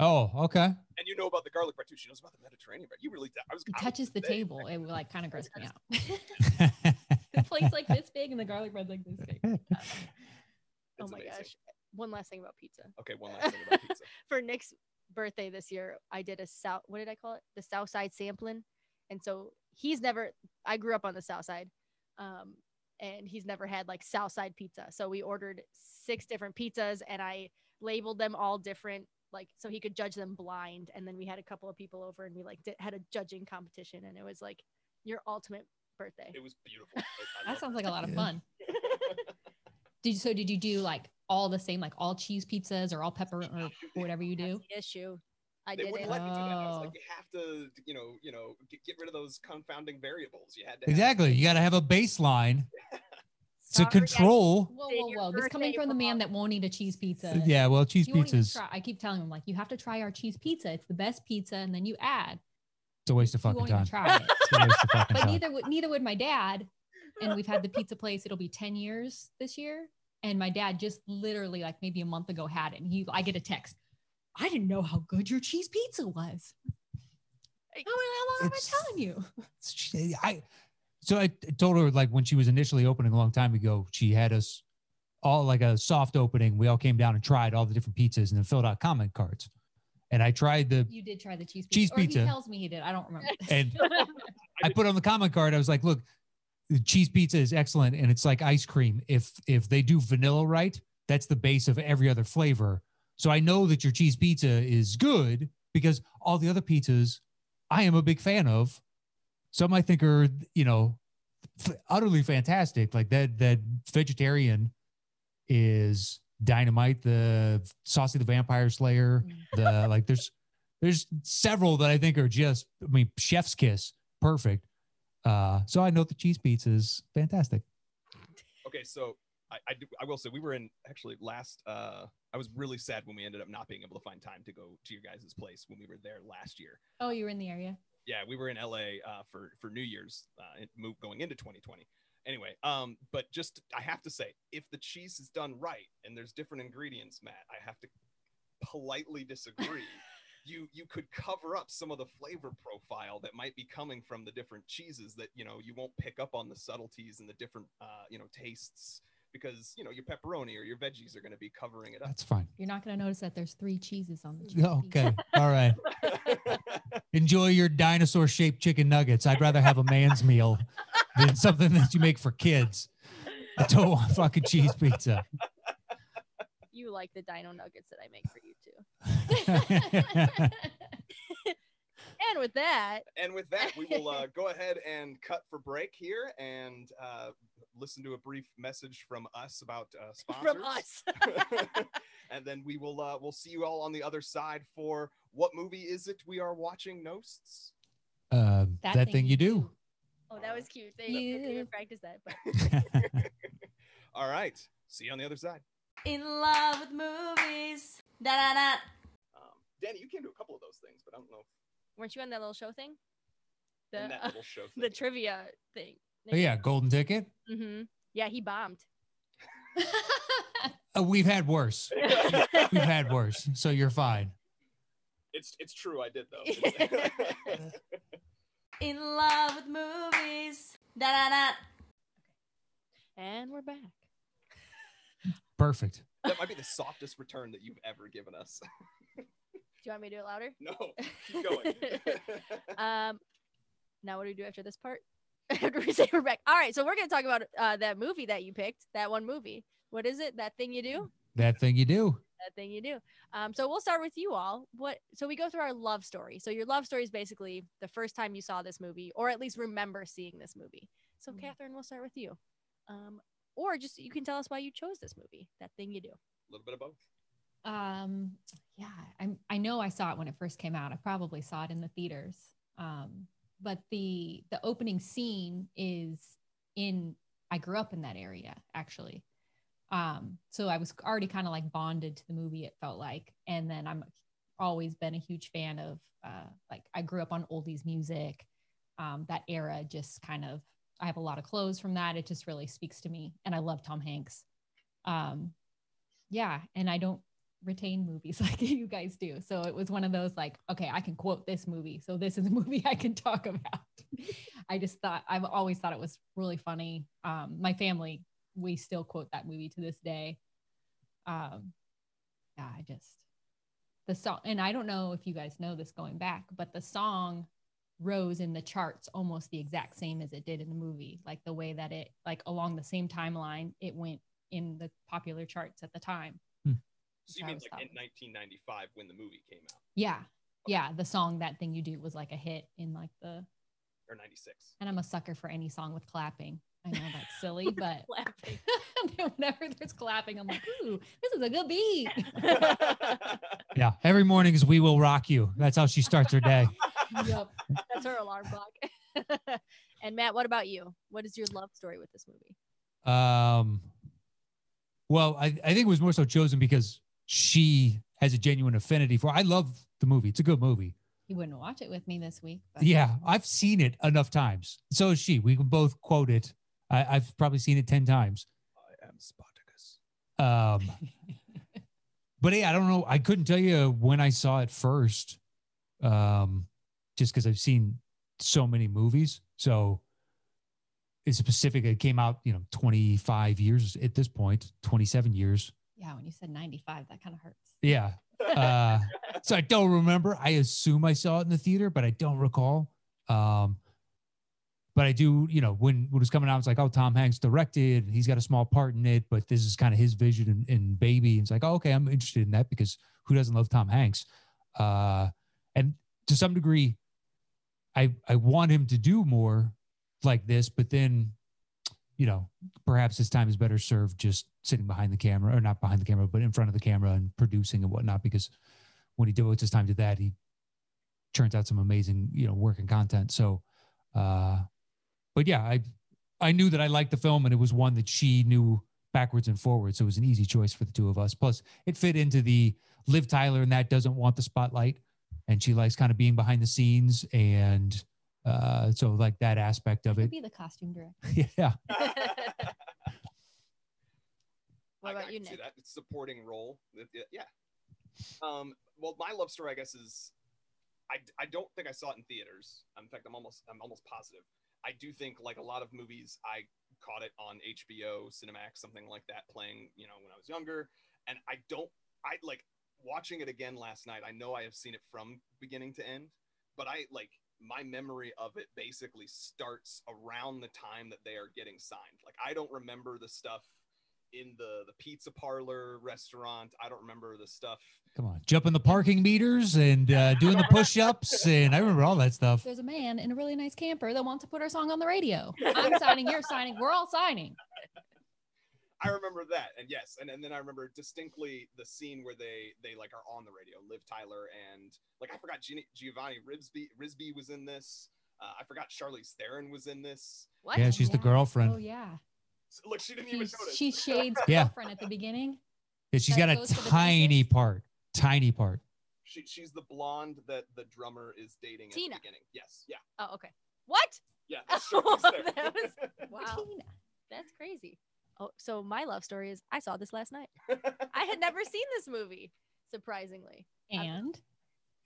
Oh, okay. And you know about the garlic bread too. She knows about the Mediterranean bread. You really I was It I was touches the there. table. It like kind of grossed me out. the plate's like this big and the garlic bread's like this big. oh my amazing. gosh. One last thing about pizza. Okay, one last thing about pizza. For Nic's birthday this year, I did a south. What did I call it? The South Side sampling, and so he's never. I grew up on the South Side, um, and he's never had like South Side pizza. So we ordered six different pizzas, and I labeled them all different, like so he could judge them blind. And then we had a couple of people over, and we like did, had a judging competition, and it was like your ultimate birthday. It was beautiful. I- I That sounds like a lot of fun. Did so did you do like all the same, like all cheese pizzas or all pepper or whatever you That's do? the issue. I They did wouldn't it. let me do that. I was Oh. like, you have to, you know, you know, get, get rid of those confounding variables. You had to have- Exactly. You got to have a baseline to Sorry, I- control. Whoa, whoa, whoa! This coming from the man that won't eat a cheese pizza. Uh, yeah, well, cheese He pizzas. try- I keep telling him like you have to try our cheese pizza. It's the best pizza, and then you add. It's a waste of fucking time. try it. It's a waste of fucking but time. neither would neither would my dad. And we've had the pizza place. It'll be ten years this year. And my dad just literally like maybe a month ago had it. And he, I get a text. I didn't know how good your cheese pizza was. How, how long am I telling you? I so I told her like when she was initially opening a long time ago, she had us all like a soft opening. We all came down and tried all the different pizzas and then filled out comment cards. And I tried the You did try the cheese pizza. Cheese Or pizza. he tells me he did. I don't remember. and I put on the comment card. I was like, look, cheese pizza is excellent and it's like ice cream. If if they do vanilla right, that's the base of every other flavor. So I know that your cheese pizza is good because all the other pizzas I am a big fan of. Some I think are, you know, f- utterly fantastic. Like that that vegetarian is dynamite. The saucy the vampire slayer. Mm. The like there's there's several that I think are just I mean chef's kiss perfect. Uh, so I know the cheese pizza is fantastic. Okay, so I, I, do, I will say we were in actually last. Uh, I was really sad when we ended up not being able to find time to go to your guys' place when we were there last year. oh, you were in the area. Yeah, we were in LA uh, for for New Year's, uh, going into 2020. Anyway, um, but just I have to say, if the cheese is done right and there's different ingredients, Matt, I have to politely disagree. you you could cover up some of the flavor profile that might be coming from the different cheeses that you know you won't pick up on the subtleties and the different uh, you know tastes because you know your pepperoni or your veggies are going to be covering it up. That's fine. You're not going to notice that there's three cheeses on the cheese Okay. All right. Enjoy your dinosaur shaped chicken nuggets. I'd rather have a man's meal than something that you make for kids. I don't want fucking cheese pizza. You like the dino nuggets that I make for you too. And with that, and with that, we will uh, go ahead and cut for break here and uh, listen to a brief message from us about uh, sponsors. from us. and then we will uh, we'll see you all on the other side for what movie is it we are watching? Knosts. uh, that, thing, you do. Oh, that was cute. They, You- they didn't practice that, but All right. See you on the other side. In love with movies. Da da da. Um, Dani, you came to a couple of those things, but I don't know weren't you on that little show thing? The that uh, little show. the thing. trivia thing. Oh, yeah, golden ticket. Mm-hmm. Yeah, he bombed. Uh, we've had worse. We've had worse. So you're fine. It's it's true. I did though. In love with movies. Da da da. Okay. And we're back. Perfect. that might be the softest return that you've ever given us. Do you want me to do it louder? no, keep going. Um, now what do we do after this part? after we say we're back. All right, so we're gonna talk about uh, that movie that you picked. That one movie. What is it? That thing you do. That thing you do. That thing you do. Um, so we'll start with you all. What? So we go through our love story. So your love story is basically the first time you saw this movie, or at least remember seeing this movie. So Mhm. Kathryn, we'll start with you. Um, or just you can tell us why you chose this movie. That thing you do. A little bit of both. um yeah I'm, i know i saw it when it first came out i probably saw it in the theaters um but the the opening scene is in i grew up in that area actually um so i was already kind of like bonded to the movie it felt like and then i'm always been a huge fan of uh like i grew up on oldies music um that era just kind of i have a lot of clothes from that it just really speaks to me and i love tom hanks um yeah and i don't retain movies like you guys do. So it was one of those like, okay, I can quote this movie. So this is a movie I can talk about. I just thought I've always thought it was really funny. Um, my family, we still quote that movie to this day. Um, yeah, I just the song, and I don't know if you guys know this going back, but the song rose in the charts almost the exact same as it did in the movie. Like the way that it, like along the same timeline, it went in the popular charts at the time. Hmm. So you mean was like in 1995 when the movie came out, Yeah. Yeah. The song That Thing You Do was like a hit in like the, or 96? and I'm a sucker for any song with clapping. I know that's silly, but Laughing. whenever there's clapping, I'm like, ooh, this is a good beat. Yeah. Every morning is We Will Rock You. That's how she starts her day. yep. That's her alarm clock. and Matt, what about you? What is your love story with this movie? Um, well, I, I think it was more so chosen because she has a genuine affinity for. I love the movie. It's a good movie. You wouldn't watch it with me this week. But Yeah, I've seen it enough times. So is she. We can both quote it. I, I've probably seen it ten times. I am Spartacus. Um, but yeah, I don't know. I couldn't tell you when I saw it first, um, just because I've seen so many movies. So it's specific. It came out, you know, 25 years at this point, 27 years. Yeah, when you said 95, that kind of hurts. Yeah. Uh, so I don't remember. I assume I saw it in the theater, but I don't recall. Um, but I do, you know, when, when it was coming out, it's like, oh, Tom Hanks directed, and he's got a small part in it, but this is kind of his vision in, in Baby. And it's like, oh, okay, I'm interested in that because who doesn't love Tom Hanks? Uh, and to some degree, I I want him to do more like this, but then, you know, perhaps his time is better served just sitting behind the camera, or not behind the camera, but in front of the camera and producing and whatnot. Because when he devotes his time to that, he turns out some amazing, you know, work and content. So, uh, but yeah, I I knew that I liked the film, and it was one that she knew backwards and forwards. So it was an easy choice for the two of us. Plus, it fit into the Liv Tyler and that doesn't want the spotlight, and she likes kind of being behind the scenes, and uh, so like that aspect of Could it. be the costume director. Yeah, What about I you, can see Nic? that It's supporting role. It- it- Yeah. Um, well, my love story, I guess, is I, I don't think I saw it in theaters. In fact, I'm almost I'm almost positive. I do think, like a lot of movies, I caught it on HBO, Cinemax, something like that, playing. You know, when I was younger, and I don't. I like watching it again last night. I know I have seen it from beginning to end, but I like my memory of it basically starts around the time that they are getting signed. Like I don't remember the stuff in the the pizza parlor restaurant. I don't remember the stuff. come on, jumping the parking meters and uh, doing the push-ups, and I remember all that stuff. There's a man in a really nice camper that wants to put our song on the radio. I'm signing, you're signing, we're all signing. I remember that, and yes, and, and then I remember distinctly the scene where they they like are on the radio. Liv Tyler and like I forgot Gini- Giovanni Ribisi Ribisi was in this. Uh, I forgot Charlize Theron was in this. What? Yeah, she's the girlfriend. Oh, yeah. So, look, she didn't even She's, notice. she's Shade's Yeah. girlfriend at the beginning. Yeah, she's that got a goes to the tiny part, tiny part. she, she's the blonde that the drummer is dating Tina. at the beginning. Yes, yeah, Oh, okay. What? yeah. That's Oh, that was- Wow. Tina. That's crazy. Oh, so my love story is I saw this last night. I had never seen this movie, surprisingly. And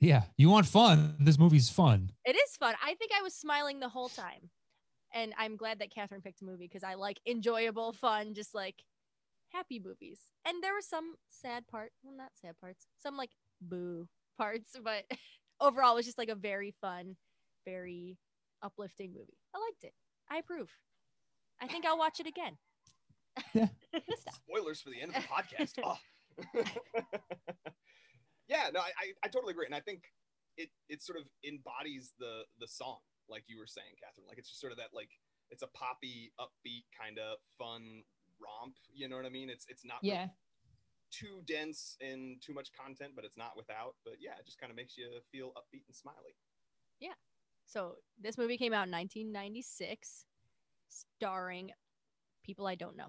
Yeah, you want fun? This movie's fun. It is fun. I think I was smiling the whole time. And I'm glad that Kathryn picked a movie because I like enjoyable, fun, just like happy movies. And there were some sad parts, well, not sad parts, some like boo parts, but overall it was just like a very fun, very uplifting movie. I liked it. I approve. I think I'll watch it again. Good stuff. Spoilers for the end of the podcast. Oh. yeah, no, I, I, I totally agree, and I think it it sort of embodies the the song, like you were saying, Kathryn. Like it's just sort of that like it's a poppy, upbeat kind of fun romp. You know what I mean? It's it's not Yeah. too dense and too much content, but it's not without. But yeah, it just kind of makes you feel upbeat and smiley. Yeah. So this movie came out in 1996, starring people I don't know.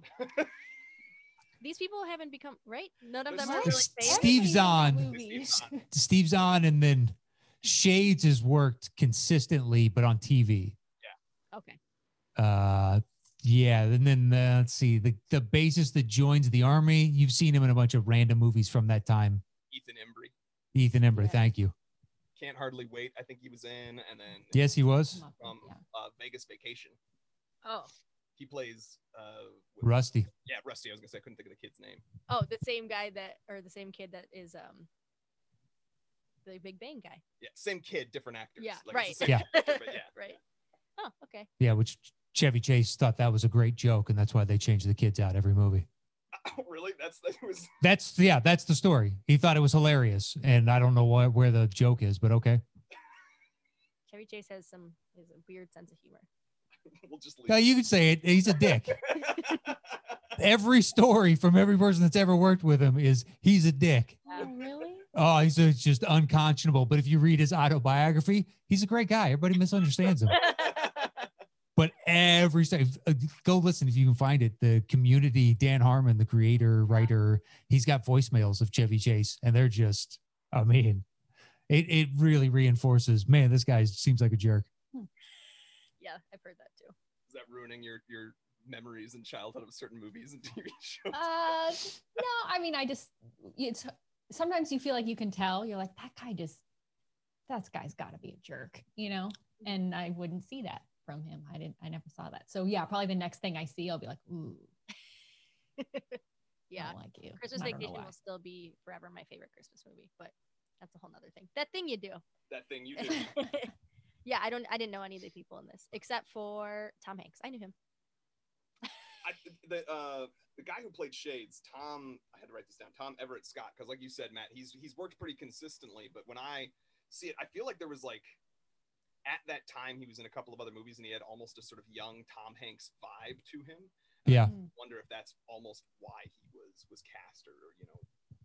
These people haven't become right. None of them are really What? famous. Steve Zahn. Movies. Steve's on, and then Shades has worked consistently, but on TV. Yeah. Okay. Uh, yeah, and then uh, let's see the the bassist that joins the army. You've seen him in a bunch of random movies from that time. Ethan Embry Ethan Embry, Yeah. thank you. can't hardly wait. I think he was in, and then Yes, he was Come up with- from yeah. uh, Vegas Vacation. Oh, He plays uh, with- Rusty. yeah, Rusty. I was gonna say I couldn't think of the kid's name. oh, the same guy that, or the same kid that is um the Big Bang guy. Yeah, same kid, different actors. Yeah, Like, right. it's the same Yeah. character, yeah. Right. Oh, okay. Yeah, which Chevy Chase thought that was a great joke, and that's why they changed the kids out every movie. Oh, really? That's that was. That's yeah, that's the story. He thought it was hilarious, and I don't know what where the joke is, but okay. Chevy Chase has some has a weird sense of humor. we'll just leave. No, you can say it. He's a dick. every story from every person that's ever worked with him is he's a dick. Oh, really? Oh, he's a, just unconscionable. But if you read his autobiography, he's a great guy. Everybody misunderstands him. But every st- uh, go listen if you can find it. The community, Dan Harmon, the creator, writer, he's got voicemails of Chevy Chase, and they're just, I mean, it, it really reinforces, man, this guy seems like a jerk. yeah, I've heard that too. Is that ruining your your memories and childhood of certain movies and TV shows? Uh, no, I mean, I just it's sometimes you feel like you can tell. You're like that guy just that guy's got to be a jerk, you know. And I wouldn't see that from him. I didn't. I never saw that. So yeah, probably the next thing I see, I'll be like, ooh, Yeah. I don't like you. Christmas I don't know Vacation will still be forever my favorite Christmas movie, but that's a whole nother thing. That thing you do. that thing you did. Yeah, I don't I didn't know any of the people in this except for Tom Hanks. I knew him. I, the uh, the guy who played Shades, Tom. I had to write this down. Tom Everett Scott, because like you said, Matt, he's he's worked pretty consistently. But when I see it, I feel like there was like at that time he was in a couple of other movies and he had almost a sort of young Tom Hanks vibe to him. Yeah. Wonder if that's almost why he was was cast or, or you know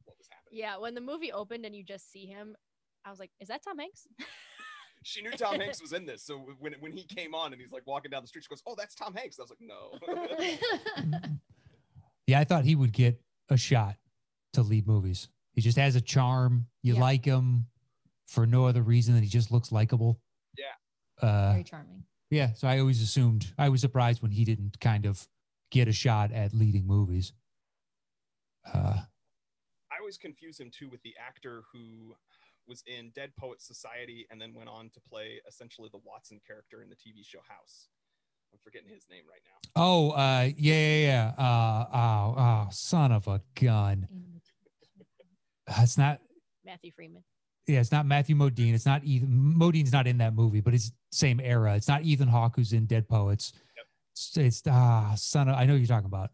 what was happening. Yeah, when the movie opened and you just see him, I was like, is that Tom Hanks? She knew Tom Hanks was in this, so when when he came on and he's like walking down the street, she goes, "Oh, that's Tom Hanks." I was like, "No." Yeah, I thought he would get a shot to lead movies. He just has a charm. You Yeah. like him for no other reason than he just looks likable. Yeah. Uh, Very charming. yeah. So I always assumed I was surprised when he didn't kind of get a shot at leading movies. Uh, I always confuse him too with the actor who was in Dead Poets Society and then went on to play essentially the Watson character in the TV show House. I'm forgetting his name right now. oh, uh, yeah, yeah, yeah. Uh, oh, oh, son of a gun. It's not. Matthew Freeman. Yeah, it's not Matthew Modine. It's not Ethan. Modine's not in that movie, but it's same era. It's not Ethan Hawke who's in Dead Poets. Yep. It's, it's ah son of. I know who you're talking about.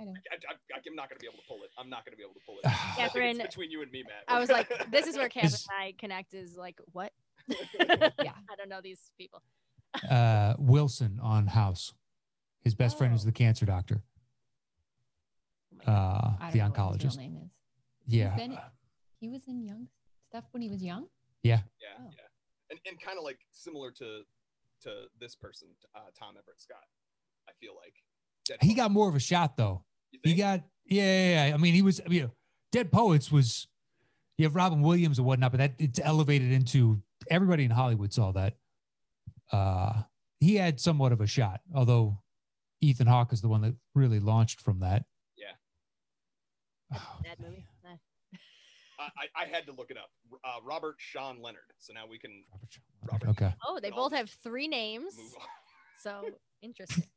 I know. I, I, I'm not going to be able to pull it. I'm not going to be able to pull it. I think it's Catherine- between you and me, Matt. I was like, this is where Kevin and I connect is like, what? Yeah. I don't know these people. uh, Wilson on House. His best friend is the cancer doctor, Oh uh, I the don't know what his oncologist. real name is. Yeah, been- He was in young stuff when he was young. yeah, Oh. yeah, and and kind of like similar to to this person, uh, Tom Everett Scott. I feel like Dead he got more of a shot though. He got yeah, yeah, yeah. I mean, he was. I mean, Dead Poets was. You have Robin Williams and whatnot, but that it's elevated into everybody in Hollywood saw that. Uh, he had somewhat of a shot, although Ethan Hawke is the one that really launched from that. Yeah. Oh, Bad movie. I, I I had to look it up. Uh, Robert Sean Leonard. So now we can Robert Shaw- Robert. Okay. Oh, they both have three names. So interesting.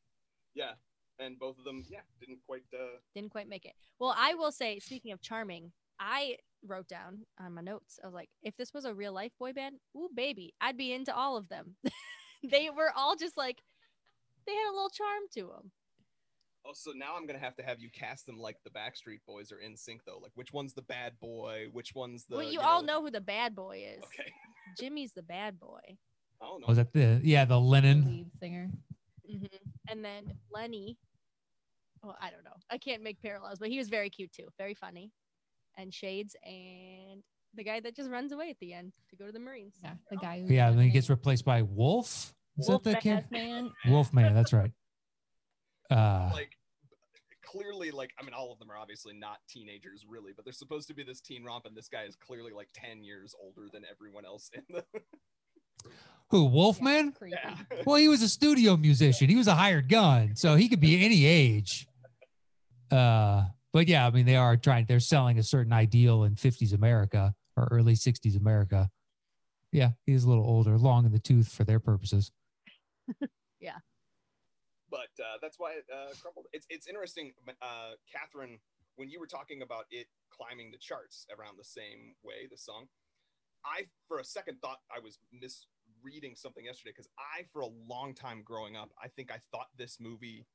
Yeah, and both of them, yeah, didn't quite. Uh, Didn't quite make it. Well, I will say, speaking of charming, I wrote down on my notes, I was like, if this was a real life boy band, ooh, baby, I'd be into all of them. they were all just like, they had a little charm to them. oh, so now I'm gonna have to have you cast them like the Backstreet Boys or NSYNC though. Like which one's the bad boy? Which one's the? well, you, all know who the bad boy is. Okay. Jimmy's the bad boy. Oh don't. Was that the yeah the The linen? lead singer. hmm And then Lenny, well, I don't know. I can't make parallels, but he was very cute too. Very funny. And Shades and the guy that just runs away at the end to go to the Marines. Yeah, the guy. Who Yeah, and then he gets replaced by Wolf. Is that the kid? man. Wolfman. That's right. Uh, like clearly like I mean all of them are obviously not teenagers really, but they're supposed to be this teen romp and this guy is clearly like 10 years older than everyone else in the who Wolfman? Creepy. yeah. Well, he was a studio musician. He was a hired gun, so he could be any age. Uh, but yeah, I mean, they are trying. They're selling a certain ideal in '50s America or early '60s America. Yeah, he's a little older, long in the tooth for their purposes. Yeah. But uh, that's why it uh, crumbled. It's it's interesting, uh, Kathryn, when you were talking about it climbing the charts around the same way, the song. I for a second thought I was misreading something yesterday because I, for a long time growing up, I think I thought this movie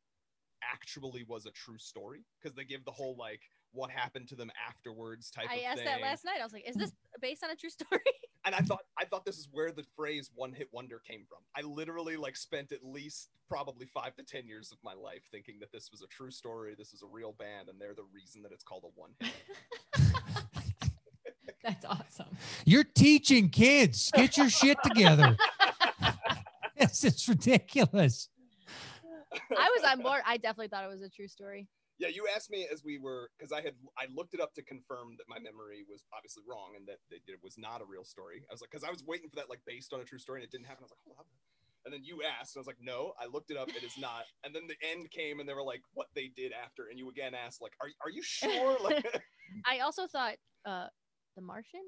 actually was a true story because they give the whole like what happened to them afterwards type I of asked thing. that last night. I was like, "Is this hmm. based on a true story?" and I thought I thought this is where the phrase one hit wonder came from. I literally like spent at least probably five to ten years of my life thinking that this was a true story, this was a real band, and they're the reason that it's called a one hit. That's awesome. You're teaching kids. Get your shit together. This is ridiculous. I was on board. I definitely thought it was a true story. Yeah, you asked me as we were because I had I looked it up to confirm that my memory was obviously wrong and that, that it was not a real story. I was like, because I was waiting for that like based on a true story and it didn't happen. I was like, hold on. And then you asked, and I was like, no, I looked it up. It is not. And then the end came, and they were like, what they did after. And you again asked, like, are are you sure? Like, I also thought uh, The Martian.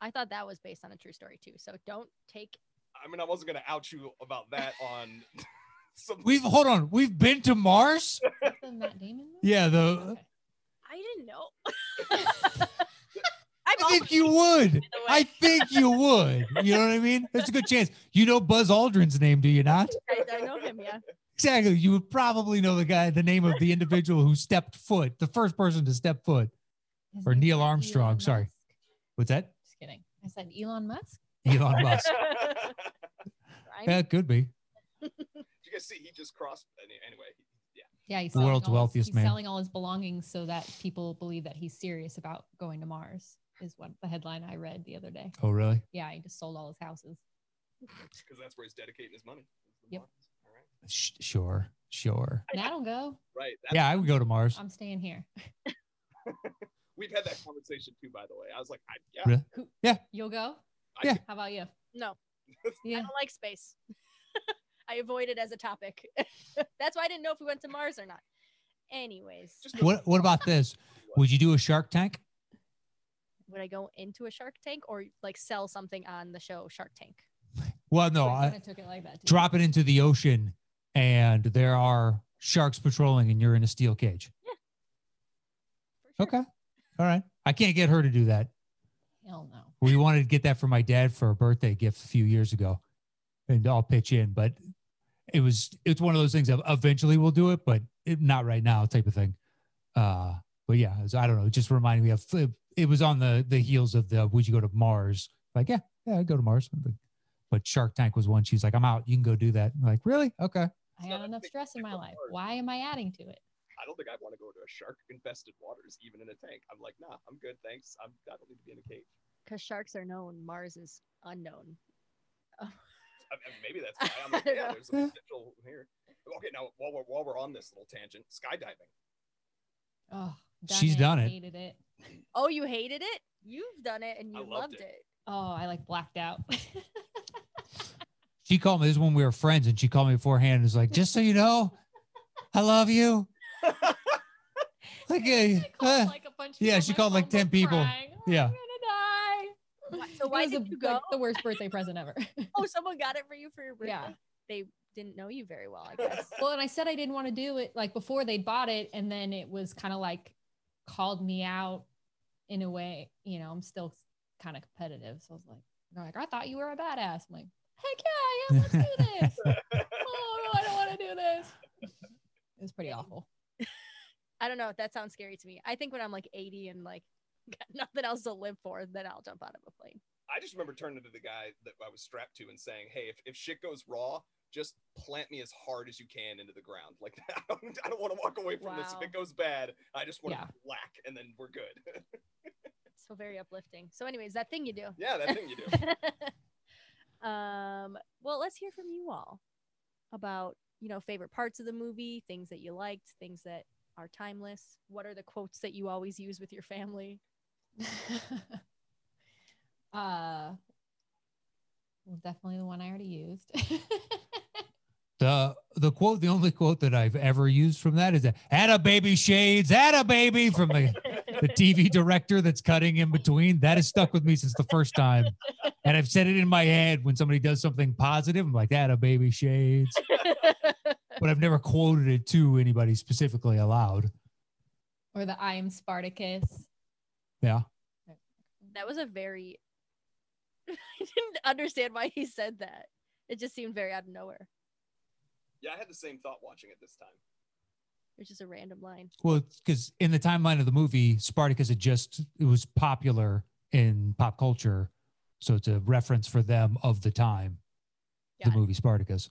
I thought that was based on a true story too. So don't take. I mean, I wasn't gonna out you about that on. Some We've hold on. We've been to Mars. The Matt Damon movie? Yeah, the Okay. I didn't know. I'm I think you would. I think you would. You know what I mean? There's a good chance. You know Buzz Aldrin's name, do you not? I, I know him. Yeah. Exactly. You would probably know the guy, the name of the individual who stepped foot, the first person to step foot. His Or name's Neil not Armstrong, Elon sorry. Musk. What's that? Just kidding. I said Elon Musk. Elon Musk. Ryan? Yeah, it could be. Did you guys see he just crossed? Anyway, yeah. Yeah, he's The selling world's all his- wealthiest he's man. selling all his belongings so that people believe that he's serious about going to Mars. Is what the headline I read the other day. Oh, really? Yeah, he just sold all his houses. Because that's where he's dedicating his money. Yep. All right. Sh- sure. Sure. And I don't go. Right. That's, Yeah, I would go to Mars. I'm staying here. We've had that conversation too, by the way. I was like, I, yeah. Really? You'll go? I- Yeah. How about you? No, Yeah. I don't like space. I avoid it as a topic. That's why I didn't know if we went to Mars or not. Anyways, What What about this? Would you do a Shark Tank? would I go into a Shark Tank or like sell something on the show Shark Tank? Well, no. I I, took it like that. Too. drop it into the ocean, and there are sharks patrolling, and you're in a steel cage. For sure. Okay. All right. I can't get her to do that. Hell no. We wanted to get that for my dad for a birthday gift a few years ago, and I'll pitch in. But it was it's one of those things. Of eventually we'll do it, but it, not right now, type of thing. Uh, but yeah, was- I don't know. It just reminded me of it, it was on the the heels of the Would you go to Mars? Like yeah, yeah, I'd go to Mars. But, but Shark Tank was one. She's like, I'm out. You can go do that. I'm like really? Okay. I No, got enough stress in my life. hard. Why am I adding to it? I don't think I'd want to go to a shark infested waters, even in a tank. I'm like, nah, I'm good. Thanks. I'm, I don't need to be in a cage. Because sharks are known, Mars is unknown. I mean, maybe that's why I'm like, yeah, there's a potential here. Okay, now while we're while we're on this little tangent, skydiving. Oh, She's done it. Hated it. Oh, you hated it? You've done it and I you loved loved it. it. Oh, I like blacked out. She called me. This is when we were friends, and she called me beforehand. and was like, just so you know, I love you. Like, uh, uh, like a bunch of yeah, people. she called, like, 10 people. crying. Oh, Yeah. I'm gonna die. Why- So It why was did the- you go? like, the worst birthday present ever. Oh, someone got it for you for your birthday. Yeah. They didn't know you very well, I guess. well, and I said I didn't want to do it like before they bought it, and then it was kind of like called me out in a way. You know, I'm still kind of competitive, so I was like, they're like, I thought you were a badass. I'm like, heck yeah, I am. Let's do this. oh no, I don't want to do this. It was pretty awful. I don't know. That sounds scary to me. I think when I'm like 80 and like got nothing else to live for, then I'll jump out of a plane. I just remember turning to the guy that I was strapped to and saying, "Hey, if, if shit goes raw, just plant me as hard as you can into the ground. Like I don't, I don't want to walk away from this. If it goes bad, I just want Yeah. to whack, and then we're good. So very uplifting. So, anyways, that thing you do. yeah, that thing you do. um, well, let's hear from you all about you know favorite parts of the movie, things that you liked, things that are timeless. What are the quotes that you always use with your family? Uh, definitely the one I already used. the the quote, the only quote that I've ever used from that is that "Had a baby shades, had a baby" from the the TV director that's cutting in between. That has stuck with me since the first time, and I've said it in my head when somebody does something positive. I'm like, "Had a baby shades," but I've never quoted it to anybody specifically aloud. or the I am Spartacus. Yeah, that was a very I didn't understand why he said that. It just seemed very out of nowhere. Yeah, I had the same thought watching it this time. It's just a random line. Well, because in the timeline of the movie, Spartacus had just it was popular in pop culture, so it's a reference for them of the time. Got the it. movie Spartacus.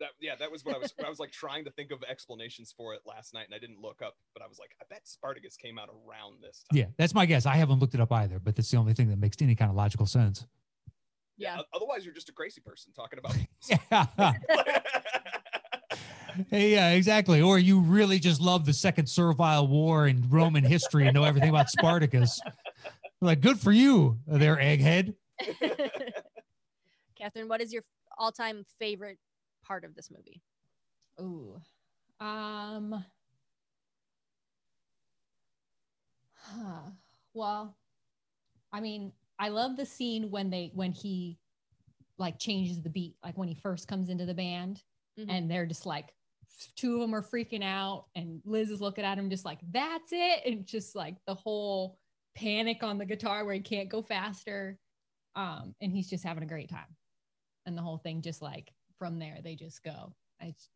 That makes sense. That yeah, that was what I was. I was like trying to think of explanations for it last night, and I didn't look up. But I was like, I bet Spartacus came out around this time. Yeah, that's my guess. I haven't looked it up either, but that's the only thing that makes any kind of logical sense. Yeah. o- Otherwise, you're just a crazy person talking about. Yeah. Hey, yeah, exactly. Or you really just love the second servile war in Roman history and know everything about Spartacus. Like, good for you, there, egghead. Kathryn, what is your all-time favorite part of this movie? Ooh. Um. huh. Well, I mean, I love the scene when they when he like changes the beat, like when he first comes into the band, Mhm. and they're just like two of them are freaking out, and Liz is looking at him just like that's it, and just like the whole panic on the guitar where he can't go faster, um, and he's just having a great time, and the whole thing just like from there they just go. I just,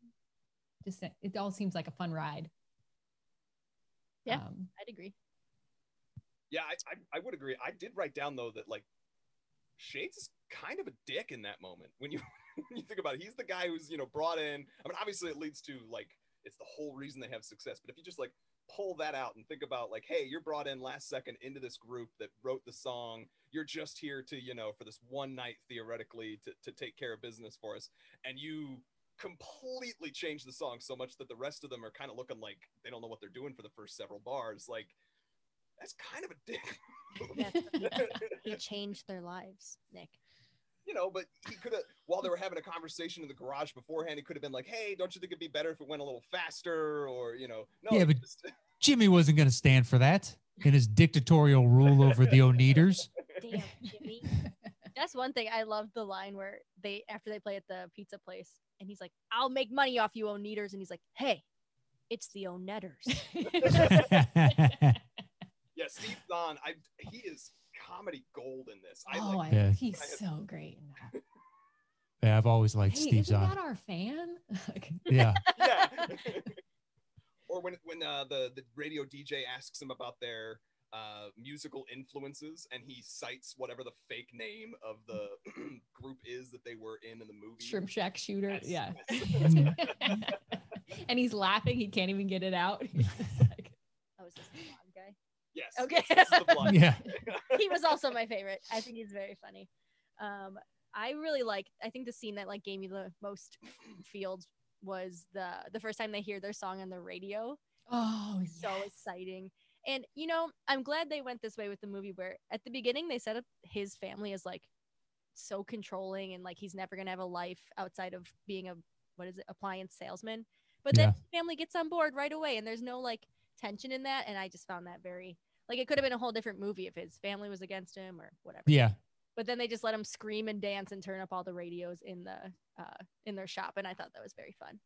just it all seems like a fun ride. Yeah. Um, I'd agree. Yeah, I, I, I would agree. I did write down though that like Shades is kind of a dick in that moment when you when you think about it. He's the guy who's you know brought in. I mean, obviously it leads to like it's the whole reason they have success. But if you just like pull that out and think about like, hey, you're brought in last second into this group that wrote the song. You're just here to you know for this one night theoretically to to take care of business for us, and you completely change the song so much that the rest of them are kind of looking like they don't know what they're doing for the first several bars. Like that's kind of a dick. That's- He changed their lives, Nic. You know, but he could have, while they were having a conversation in the garage beforehand, he could have been like, "Hey, don't you think it'd be better if it went a little faster?" Or you know, no, Yeah, but- just- Jimmy wasn't going to stand for that in his dictatorial rule over the Oneders. Damn, Jimmy. That's one thing. I love the line where they after they play at the pizza place, and he's like, "I'll make money off you, Oneders," and he's like, "Hey, it's the Oneders." yeah, Steve Zahn, I he is comedy gold this. I oh, like, I, Yeah. he's so great. in that. yeah, I've always liked Hey, Steve isn't Zahn. that our fan? Yeah, yeah. or when when uh, the the radio DJ asks him about their uh, musical influences, and he cites whatever the fake name of the group is that they were in in the movie. Shrimp Shack shooter. Yes, Yeah. and he's laughing. He can't even get it out. He's just like, Oh, is this the blonde guy? yes. Okay. yes, this is the blonde. yeah. He was also my favorite. I think he's very funny. Um, I really like. I think the scene that like gave me the most feels was the the first time they hear their song on the radio. oh, So yes. exciting. And you know, I'm glad they went this way with the movie where at the beginning they set up his family as like so controlling and like he's never gonna have a life outside of being a what is it appliance salesman. But then his family gets on board right away and there's no like tension in that. And I just found that very like it could have been a whole different movie if his family was against him or whatever Yeah. but then they just let him scream and dance and turn up all the radios in the uh in their shop and i thought that was very fun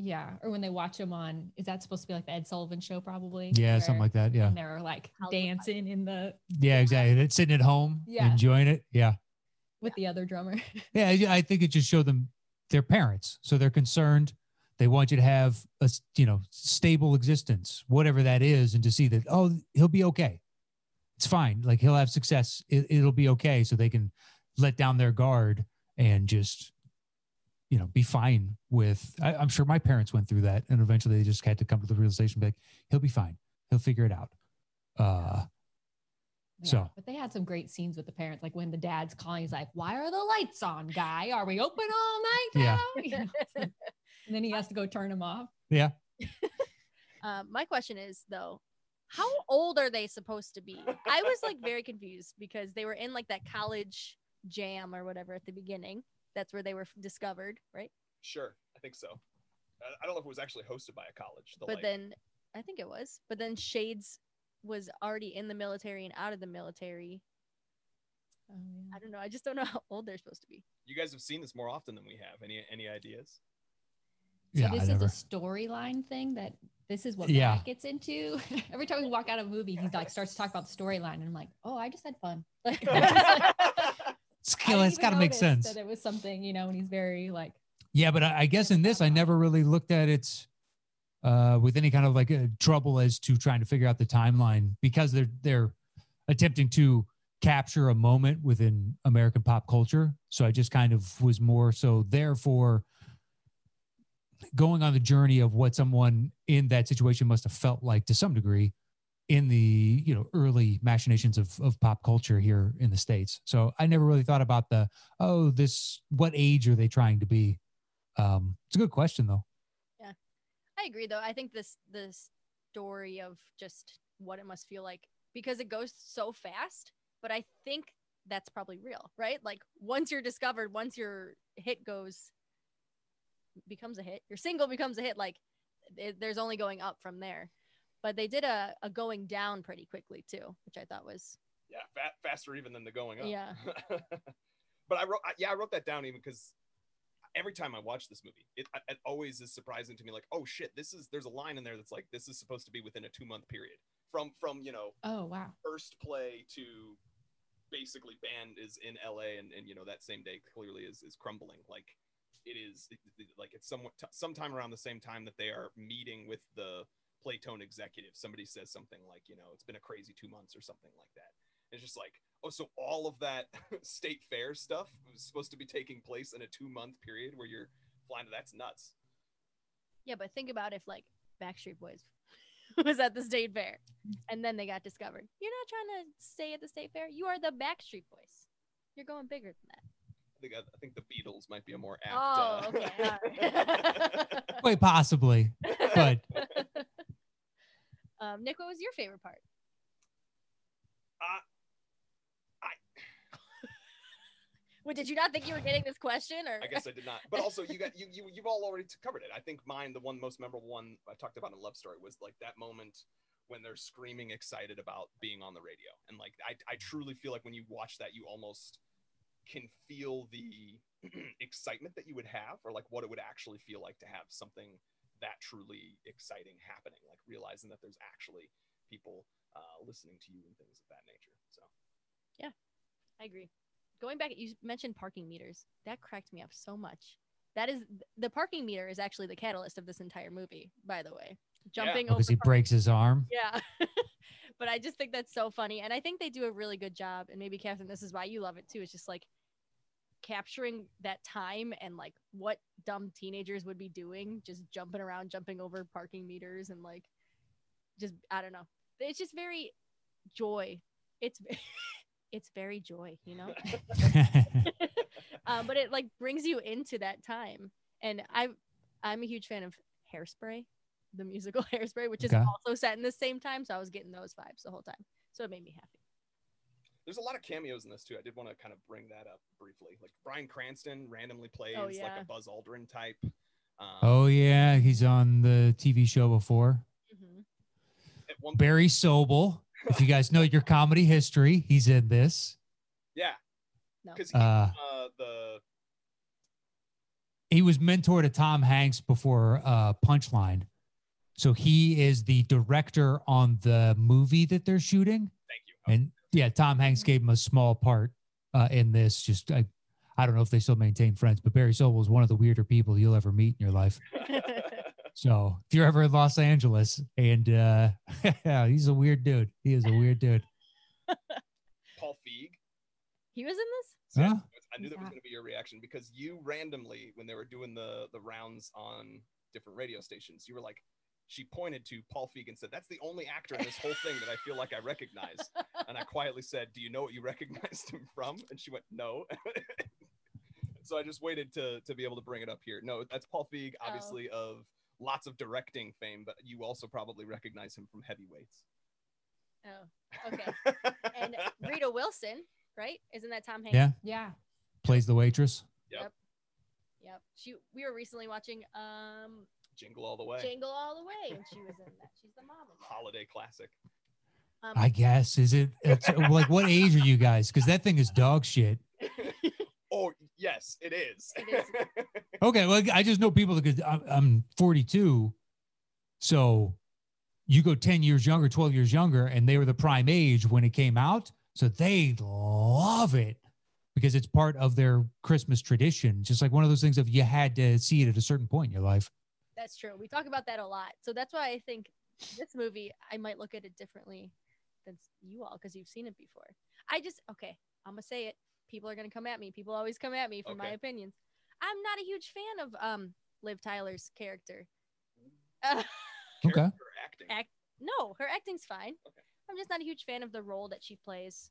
Yeah. Or when they watch him on, is that supposed to be like the Ed Sullivan show? Probably. Yeah, something like that. Yeah. And they're like dancing in the Yeah, exactly. They're sitting at home, Yeah. enjoying it. Yeah. with the other drummer. Yeah. I I think it just showed them their parents. So they're concerned. They want you to have a you know stable existence, whatever that is, and to see that oh he'll be okay. It's fine. Like he'll have success. It, it'll be okay. So they can let down their guard and just you know be fine with. I, I'm sure my parents went through that, and eventually they just had to come to the realization, be like he'll be fine. He'll figure it out. Uh, Yeah, So- but they had some great scenes with the parents, like when the dad's calling, he's like, "Why are the lights on, guy? Are we open all night Yeah. now?" You know, so- and then he has to go turn them off. yeah. um my question is though how old are they supposed to be i was like very confused because they were in like that college jam or whatever at the beginning that's where they were discovered right Sure, I think so. I- I don't know if it was actually hosted by a college. The, but like, then i think it was but then shades was already in the military and out of the military Oh, yeah. i don't know i just don't know how old they're supposed to be you guys have seen this more often than we have. Any any ideas? So yeah. I this never. is a storyline thing that this is what Yeah. Matt gets into. Every time we walk out of a movie, he like starts to talk about the storyline, and I'm like, oh, I just had fun. Like, I like, It's, I it's got to make sense. That it was something, you know, and he's very like, Yeah, but I, I guess in this, I never really looked at it uh, with any kind of like uh, trouble as to trying to figure out the timeline because they're they're attempting to capture a moment within American pop culture. So I just kind of was more so therefore going on the journey of what someone in that situation must have felt like to some degree in the you know early machinations of, of pop culture here in the states so i never really thought about the oh this what age are they trying to be um it's a good question though Yeah. I agree though. I think this this story of just what it must feel like because it goes so fast, but I think that's probably real, right? Like once you're discovered, once your hit goes becomes a hit, your single becomes a hit like it, there's only going up from there. But they did a, a going down pretty quickly too, which I thought was yeah, fa- faster even than the going up. Yeah. but I wrote, I, yeah, I wrote that down even because every time I watch this movie, it, it always is surprising to me. Like, oh shit, this is there's a line in there that's like this is supposed to be within a two month period from from you know oh wow, first play to basically band is in LA and, and you know that same day clearly is is crumbling like it is like it's somewhat t- sometime around the same time that they are meeting with the Playtone executive somebody says something like you know it's been a crazy 2 months or something like that it's just like oh so all of that state fair stuff was supposed to be taking place in a 2 month period where you're flying to that's nuts Yeah, but think about if like Backstreet Boys was at the state fair and then they got discovered. You're not trying to stay at the state fair. You are the Backstreet Boys. You're going bigger than that. I think I, think the Beatles might be a more apt Oh, uh, okay. all right. quite possibly but um, Nic, what was your favorite part? Uh, I What did you not think you were getting this question, or I guess I did not. But also, you got you you you've all already covered it. I think mine, the one most memorable one I talked about in Love Story, was like that moment when they're screaming excited about being on the radio, and like I I truly feel like when you watch that, you almost can feel the excitement that you would have, or like what it would actually feel like to have something that truly exciting happening, like realizing that there's actually people uh, listening to you and things of that nature. So Yeah, I agree. Going back, you mentioned parking meters. That cracked me up so much. That is the parking meter is actually the catalyst of this entire movie, by the way. Jumping over because he park- breaks his arm Yeah. but I just think that's so funny. And I think they do a really good job. And maybe Kathryn, this is why you love it too. It's just like capturing that time and like what dumb teenagers would be doing, just jumping around, jumping over parking meters and like just I don't know. It's just very joy. It's it's very joy, you know? um, but it like brings you into that time. And I I'm a huge fan of Hairspray, the musical Hairspray, which is Okay. also set in the same time. So I was getting those vibes the whole time. So it made me happy. There's a lot of cameos in this too. I did want to kind of bring that up briefly. Like Bryan Cranston randomly plays like Oh, yeah. a Buzz Aldrin type. Um, oh yeah he's on the tv show before Mhm. one barry sobel if you guys know your comedy history he's in this yeah, No. because Uh, uh, the he was mentor to Tom Hanks before uh, Punchline. So he is the director on the movie that they're shooting. thank you. And yeah, Tom Hanks gave him a small part uh, in this. Just I, I don't know if they still maintain friends, but Barry Sobel is one of the weirder people you'll ever meet in your life. So if you're ever in Los Angeles, and uh, yeah, he's a weird dude. He is a weird dude. Paul Feig. he was in this? So yeah, I knew that was going to be your reaction because you randomly, when they were doing the the rounds on different radio stations, you were like, she pointed to Paul Feig and said, "That's the only actor in this whole thing that I feel like I recognize." And I quietly said, "Do you know what you recognized him from?" And she went, "No." so I just waited to to be able to bring it up here. No, that's Paul Feig, Oh. obviously of lots of directing fame, but you also probably recognize him from Heavyweights. Oh, okay. And Rita Wilson, right? Isn't that Tom Hanks? Yeah, yeah. plays the waitress. Yep. Yep. She we were recently watching um Jingle all the way. Jingle All the Way and she was in that. She's the mom in that. Holiday classic. Um, I guess is it? It's, like what age are you guys? Because that thing is dog shit. Oh yes, it is. It is. Okay, well, I just know people because I'm, I'm 42, So you go 10 years younger, 12 years younger, and they were the prime age when it came out. So they love it because it's part of their Christmas tradition. Just like one of those things of you had to see it at a certain point in your life. That's true. We talk about that a lot. So that's why I think this movie, I might look at it differently than you all because you've seen it before. I just, okay, I'm going to say it. People are going to come at me. People always come at me for my Okay. opinions. I'm not a huge fan of um Liv Tyler's character. Uh, Okay. Character Acting. Act- no, her acting's fine. Okay. I'm just not a huge fan of the role that she plays.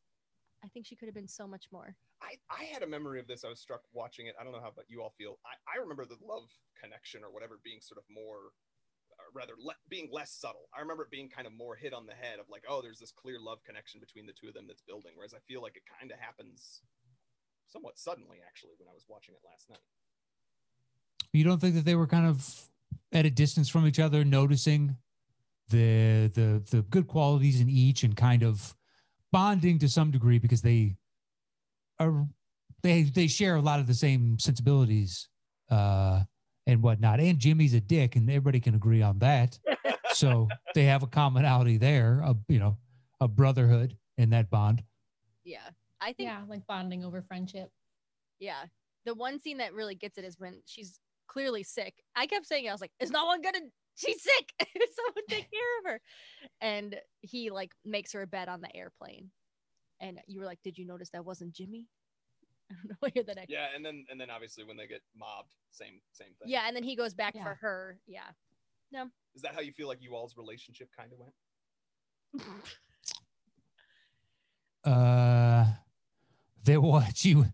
I think she could have been so much more. I, I had a memory of this. I was struck watching it. I don't know how but you all feel. I, I remember the love connection or whatever being sort of more, or rather, le- being less subtle. I remember it being kind of more hit on the head of like, oh, there's this clear love connection between the two of them that's building. Whereas I feel like it kind of happens somewhat suddenly, actually, when I was watching it last night. You don't think that they were kind of at a distance from each other, noticing the the the good qualities in each and kind of bonding to some degree because they are they they share a lot of the same sensibilities uh and whatnot. And Jimmy's a dick, and everybody can agree on that. so they have a commonality there, a you know, a brotherhood in that bond. Yeah. I think yeah, like bonding over friendship. Yeah. The one scene that really gets it is when she's clearly sick. I kept saying, I was like, is no one gonna she's sick. Someone take care of her. And he like makes her a bed on the airplane. And you were like, Did you notice that wasn't Jimmy? I don't know where the next Yeah, and then and then obviously when they get mobbed, same same thing. Yeah, and then he goes back Yeah. for her. Yeah. No. Is that how you feel like you all's relationship kind of went? Uh, they watch you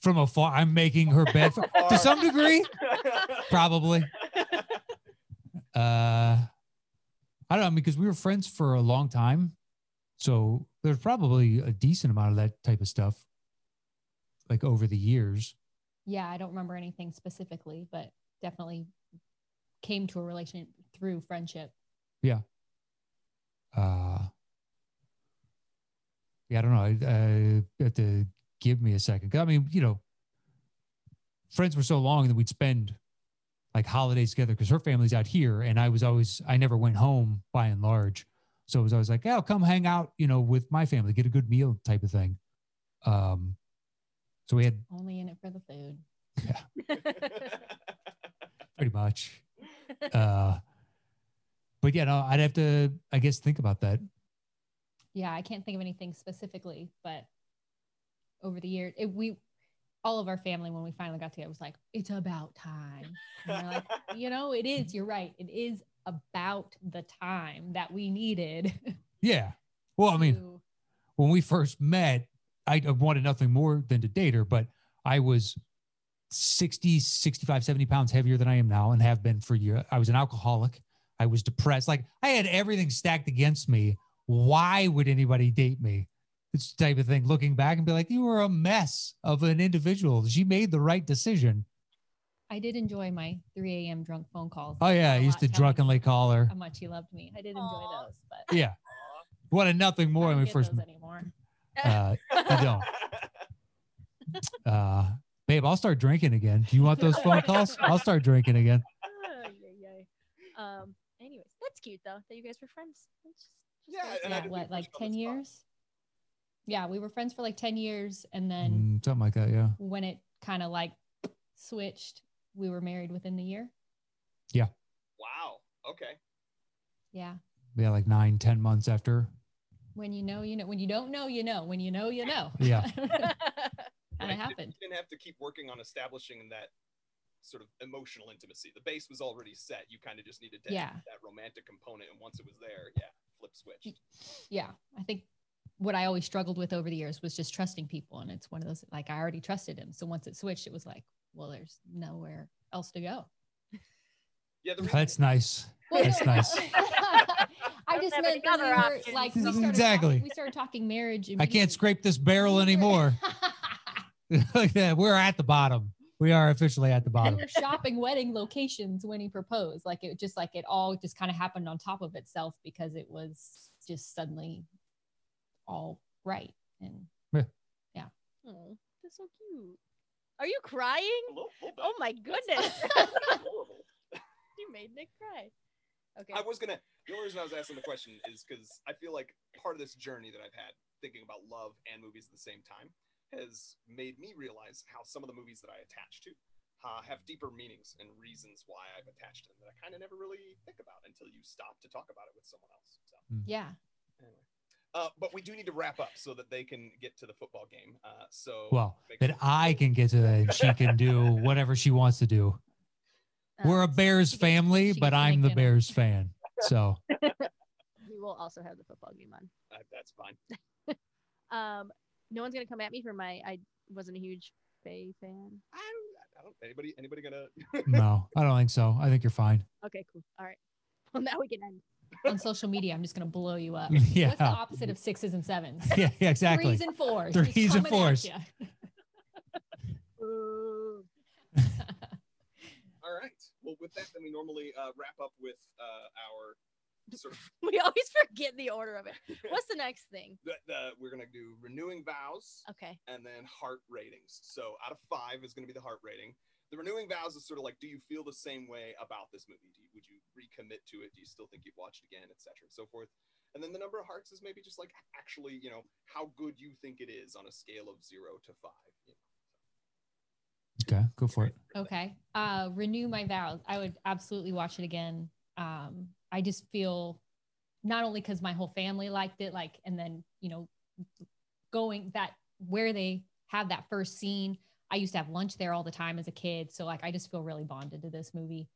from afar. I'm making her bed for- to some degree, probably. Uh, I don't know because we were friends for a long time, so there's probably a decent amount of that type of stuff, like over the years. Yeah, I don't remember anything specifically, but definitely came to a relation through friendship. Yeah. Uh, yeah, I don't know. I, I have to give me a second. I mean, you know, friends were so long that we'd spend like holidays together because her family's out here, and I was always I never went home by and large, so it was always like, "Yeah, I'll come hang out," you know, with my family, get a good meal type of thing. Um, so we had Only in it for the food. Yeah. pretty much. Uh, but yeah, no, I'd have to, I guess, think about that. Yeah, I can't think of anything specifically, but over the years, we all of our family when we finally got together was like, it's about time. And like, you know, it is. You're right. It is about the time that we needed. Yeah. Well, I mean, to- when we first met, I wanted nothing more than to date her, but I was 60, 65, 70 pounds heavier than I am now and have been for years. I was an alcoholic. I was depressed. Like I had everything stacked against me. Why would anybody date me? This type of thing. Looking back and be like, you were a mess of an individual. She made the right decision. I did enjoy my 3 a.m. drunk phone calls. Oh yeah, I A used to drunkenly me call her. How much he loved me. I did enjoy Aw. those, but Yeah. Wanted nothing more I when we first those met. anymore. Uh, you don't. Uh, babe, I'll start drinking again. Do you want those phone calls? I'll start drinking again. Ay, ay, ay. Um. Anyways, that's cute though that you guys were friends. Just- just Yeah, and I what, like you on the 10 years? Yeah, we were friends for like 10 years. And then Mm, something like that, yeah. when it kind of like switched, we were married within the year. Yeah. Wow. Okay. Yeah. Yeah, like nine, ten months after. When you know, you know. When you don't know, you know. When you know, you know. Yeah. kind Right, of you happened. didn't have to keep working on establishing that sort of emotional intimacy. The base was already set. You kind of just needed to Yeah. that romantic component, and once it was there, yeah, flip switch. Yeah. I think what I always struggled with over the years was just trusting people. And it's one of those, like, I already trusted him. So once it switched, it was like, well, there's nowhere else to go. Yeah, the That's nice. Well, That's nice. I just meant that we other were options. like we started Exactly. Talking, we started talking marriage. I can't scrape this barrel anymore. like that. We're at the bottom. We are officially at the bottom. we're shopping wedding locations when he proposed. Like it just like it all just kind of happened on top of itself because it was just suddenly all right. And yeah Oh, that's so cute. Are you crying? a little, little bit. Oh my goodness. You made Nic cry. Okay. I was gonna. The only reason I was asking the question is because I feel like part of this journey that I've had thinking about love and movies at the same time has made me realize how some of the movies that I attach to uh, have deeper meanings and reasons why I've attached them that I kind of never really think about until you stop to talk about it with someone else. So Yeah. anyway. Uh, but we do need to wrap up so that they can get to the football game. Uh, so Well, that sure- I can get to that and she can do whatever she wants to do. We're a Um, Bears she family, she but I'm the dinner. Bears fan. So we will also have the football game on. uh, that's fine. Um, no one's gonna come at me for my. I wasn't a huge Bay fan. I don't, I don't. Anybody? Anybody gonna? no, I don't think so. I think you're fine. Okay, cool. All right. Well, now we can end. On social media, I'm just gonna blow you up. Yeah. What's the opposite of sixes and sevens? Yeah, yeah, exactly. Threes and fours. just Threes and fours. ya. Ooh. All right. Well, with that, then we normally uh, wrap up with uh, our sort of. We always forget the order of it. What's the next thing? The, the, we're gonna do renewing vows Okay. and then heart ratings. So out of five is gonna be the heart rating. The renewing vows is sort of like, do you feel the same way about this movie? Do you, would you recommit to it? Do you still think you'd watch it again, etc., and so forth? And then the number of hearts is maybe just like actually, you know, how good you think it is on a scale of zero to five. You know? Okay, go for it. Okay. Uh, renew my vows. I would absolutely watch it again. Um, I just feel not only because my whole family liked it, like, and then, you know, going that where they have that first scene. I used to have lunch there all the time as a kid. So, like, I just feel really bonded to this movie.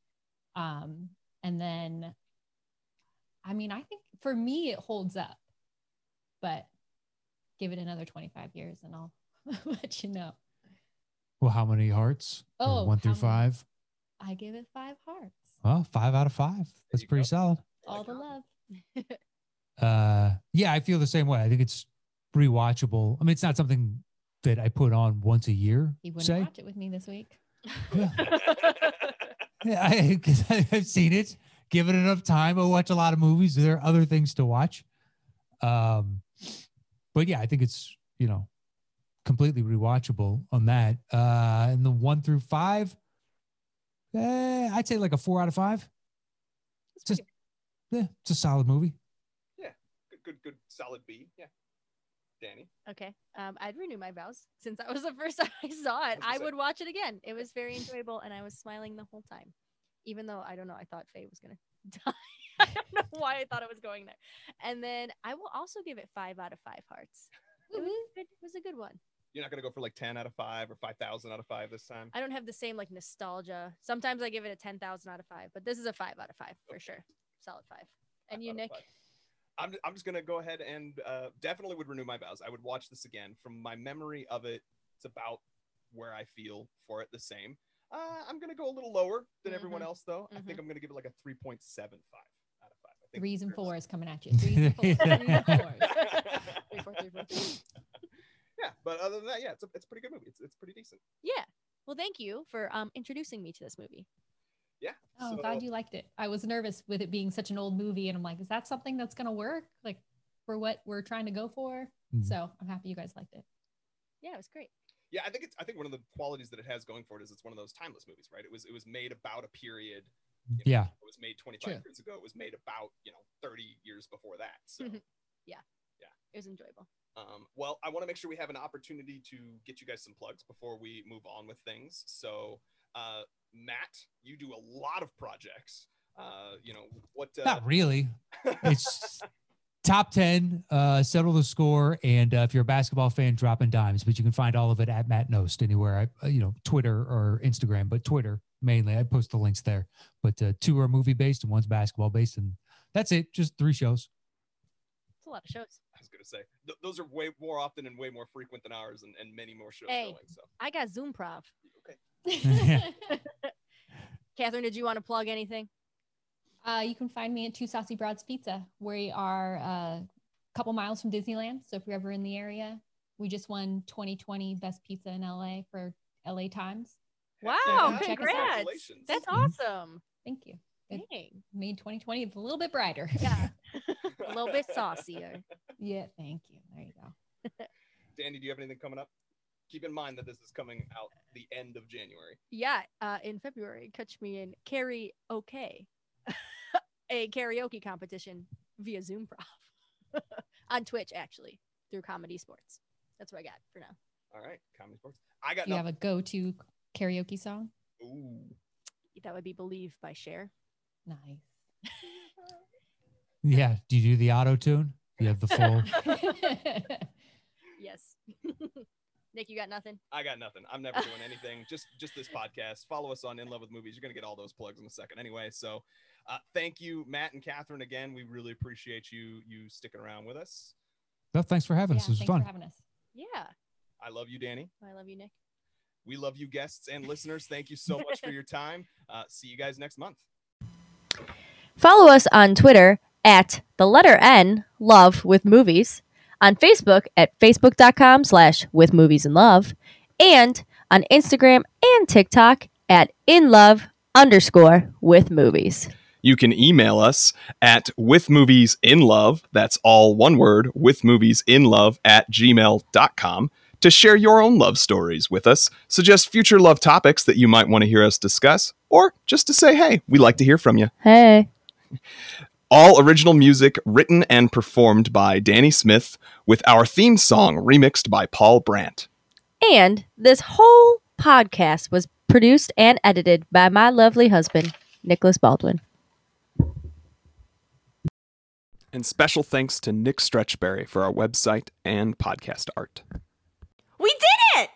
Um, and then, I mean, I think for me, it holds up, but give it another 25 years and I'll let you know. Well, how many hearts? Or Oh, one through how many? five. I give it five hearts. Well, five out of five. That's pretty go. solid. All the love. Uh, yeah, I feel the same way. I think it's rewatchable. I mean, it's not something that I put on once a year. He wouldn't say. watch it with me this week. Yeah. Yeah, I, I've seen it. Give it enough time. I watch a lot of movies. There are other things to watch. Um, but yeah, I think it's you know completely rewatchable on that. Uh, and the one through five, eh, I'd say like a four out of five. That's Just- Yeah, it's a solid movie. Yeah. Good, good, good, solid B. Yeah. Dani. okay. Um, I'd renew my vows since that was the first time I saw it. What'd I would watch it again. It was very enjoyable, and I was smiling the whole time, even though I don't know. I thought Faye was gonna die. I don't know why I thought it was going there. And then I will also give it five out of five hearts. It was, good. it was a good one. You're not gonna go for like ten out of five or five thousand out of five this time. I don't have the same like nostalgia. Sometimes I give it a ten thousand out of five, but this is a five out of five for Okay. sure. Solid five. Five And you, Nic? five. I'm, I'm just gonna go ahead and uh, definitely would renew my vows. I would watch this again. From my memory of it, it's about where I feel for it the same. Uh, I'm gonna go a little lower than everyone Mhm. else, though. I Mhm. think I'm gonna give it like a 3.75 out of five. I think and it's fours coming at you. Threes and fours. Threes. Three, four, three, four. yeah, but other than that, yeah, it's a, it's a pretty good movie. It's, it's pretty decent. Yeah. Well, thank you for um introducing me to this movie. Yeah. Oh, I'm so- glad you liked it. I was nervous with it being such an old movie, and I'm like, is that something that's gonna work? Like for what we're trying to go for? Mhm. So I'm happy you guys liked it. Yeah, it was great. Yeah, I think it's. I think one of the qualities that it has going for it is it's one of those timeless movies, right? It was it was made about a period. you know, Yeah. It was made 25 True. years ago. It was made about you know 30 years before that. So. Mhm. It was enjoyable. Um, well, I want to make sure we have an opportunity to get you guys some plugs before we move on with things. So, uh, Matt, you do a lot of projects. Uh, you know what? Uh, Not really. It's top 10, uh, settle the score. And uh, if you're a basketball fan, dropping dimes, but you can find all of it at Matt Knost anywhere, I, uh, you know, Twitter or Instagram, but Twitter mainly. I post the links there. But uh, two are movie based and one's basketball based. And that's it. Just three shows. It's a lot of shows. I was gonna say th- those are way more often and way more frequent than ours, and, and many more shows Hey. going. So, I got Zoom Prov. Okay. Kathryn, did you want to plug anything? Uh, you can find me at Two Saucy Broads Pizza. We are a couple miles from Disneyland. So if you're ever in the area, we just won 2020 Best Pizza in LA for LA Times. Wow, Yeah, check us out. congrats. Congratulations. That's Mhm. awesome. Thank you. It Dang. made 2020 a little bit brighter. Yeah. a little bit saucier. yeah, thank you. There you go. Dani, do you have anything coming up? Keep in mind that this is coming out the end of January. Yeah, uh, in February, catch me in Carrie OK. a karaoke competition via Zoom Prof on Twitch, actually, through Comedy Sports. That's what I got for now. All right, comedy sports. I got Do you have a go-to karaoke song? Ooh. That would be Believe by Cher. Nice. Yeah. Do you do the auto tune? You have the full. Yes. Nic, you got nothing? I got nothing. I'm never doing anything. just just this podcast. Follow us on In Love with Movies. You're gonna get all those plugs in a second anyway. So uh, thank you, Matt and Kathryn, again. We really appreciate you you sticking around with us. Well, thanks for having yeah, us. It was thanks fun. for having us. Yeah. I love you, Dani. I love you, Nic. We love you, guests and listeners. Thank you so much for your time. Uh, see you guys next month. Follow us on Twitter at the letter N, Love with Movies, on Facebook at facebook.com slash with movies and love, and on Instagram and TikTok at in love underscore with movies. You can email us at with movies in love. That's all one word, with movies in love at gmail.com to share your own love stories with us, suggest future love topics that you might want to hear us discuss, or just to say, hey, we like to hear from you. Hey. All original music written and performed by Dani Smith, with our theme song remixed by Paul Brandt. And this whole podcast was produced and edited by my lovely husband, Nicholas Baldwin. And special thanks to Nick Stretchberry for our website and podcast art. We did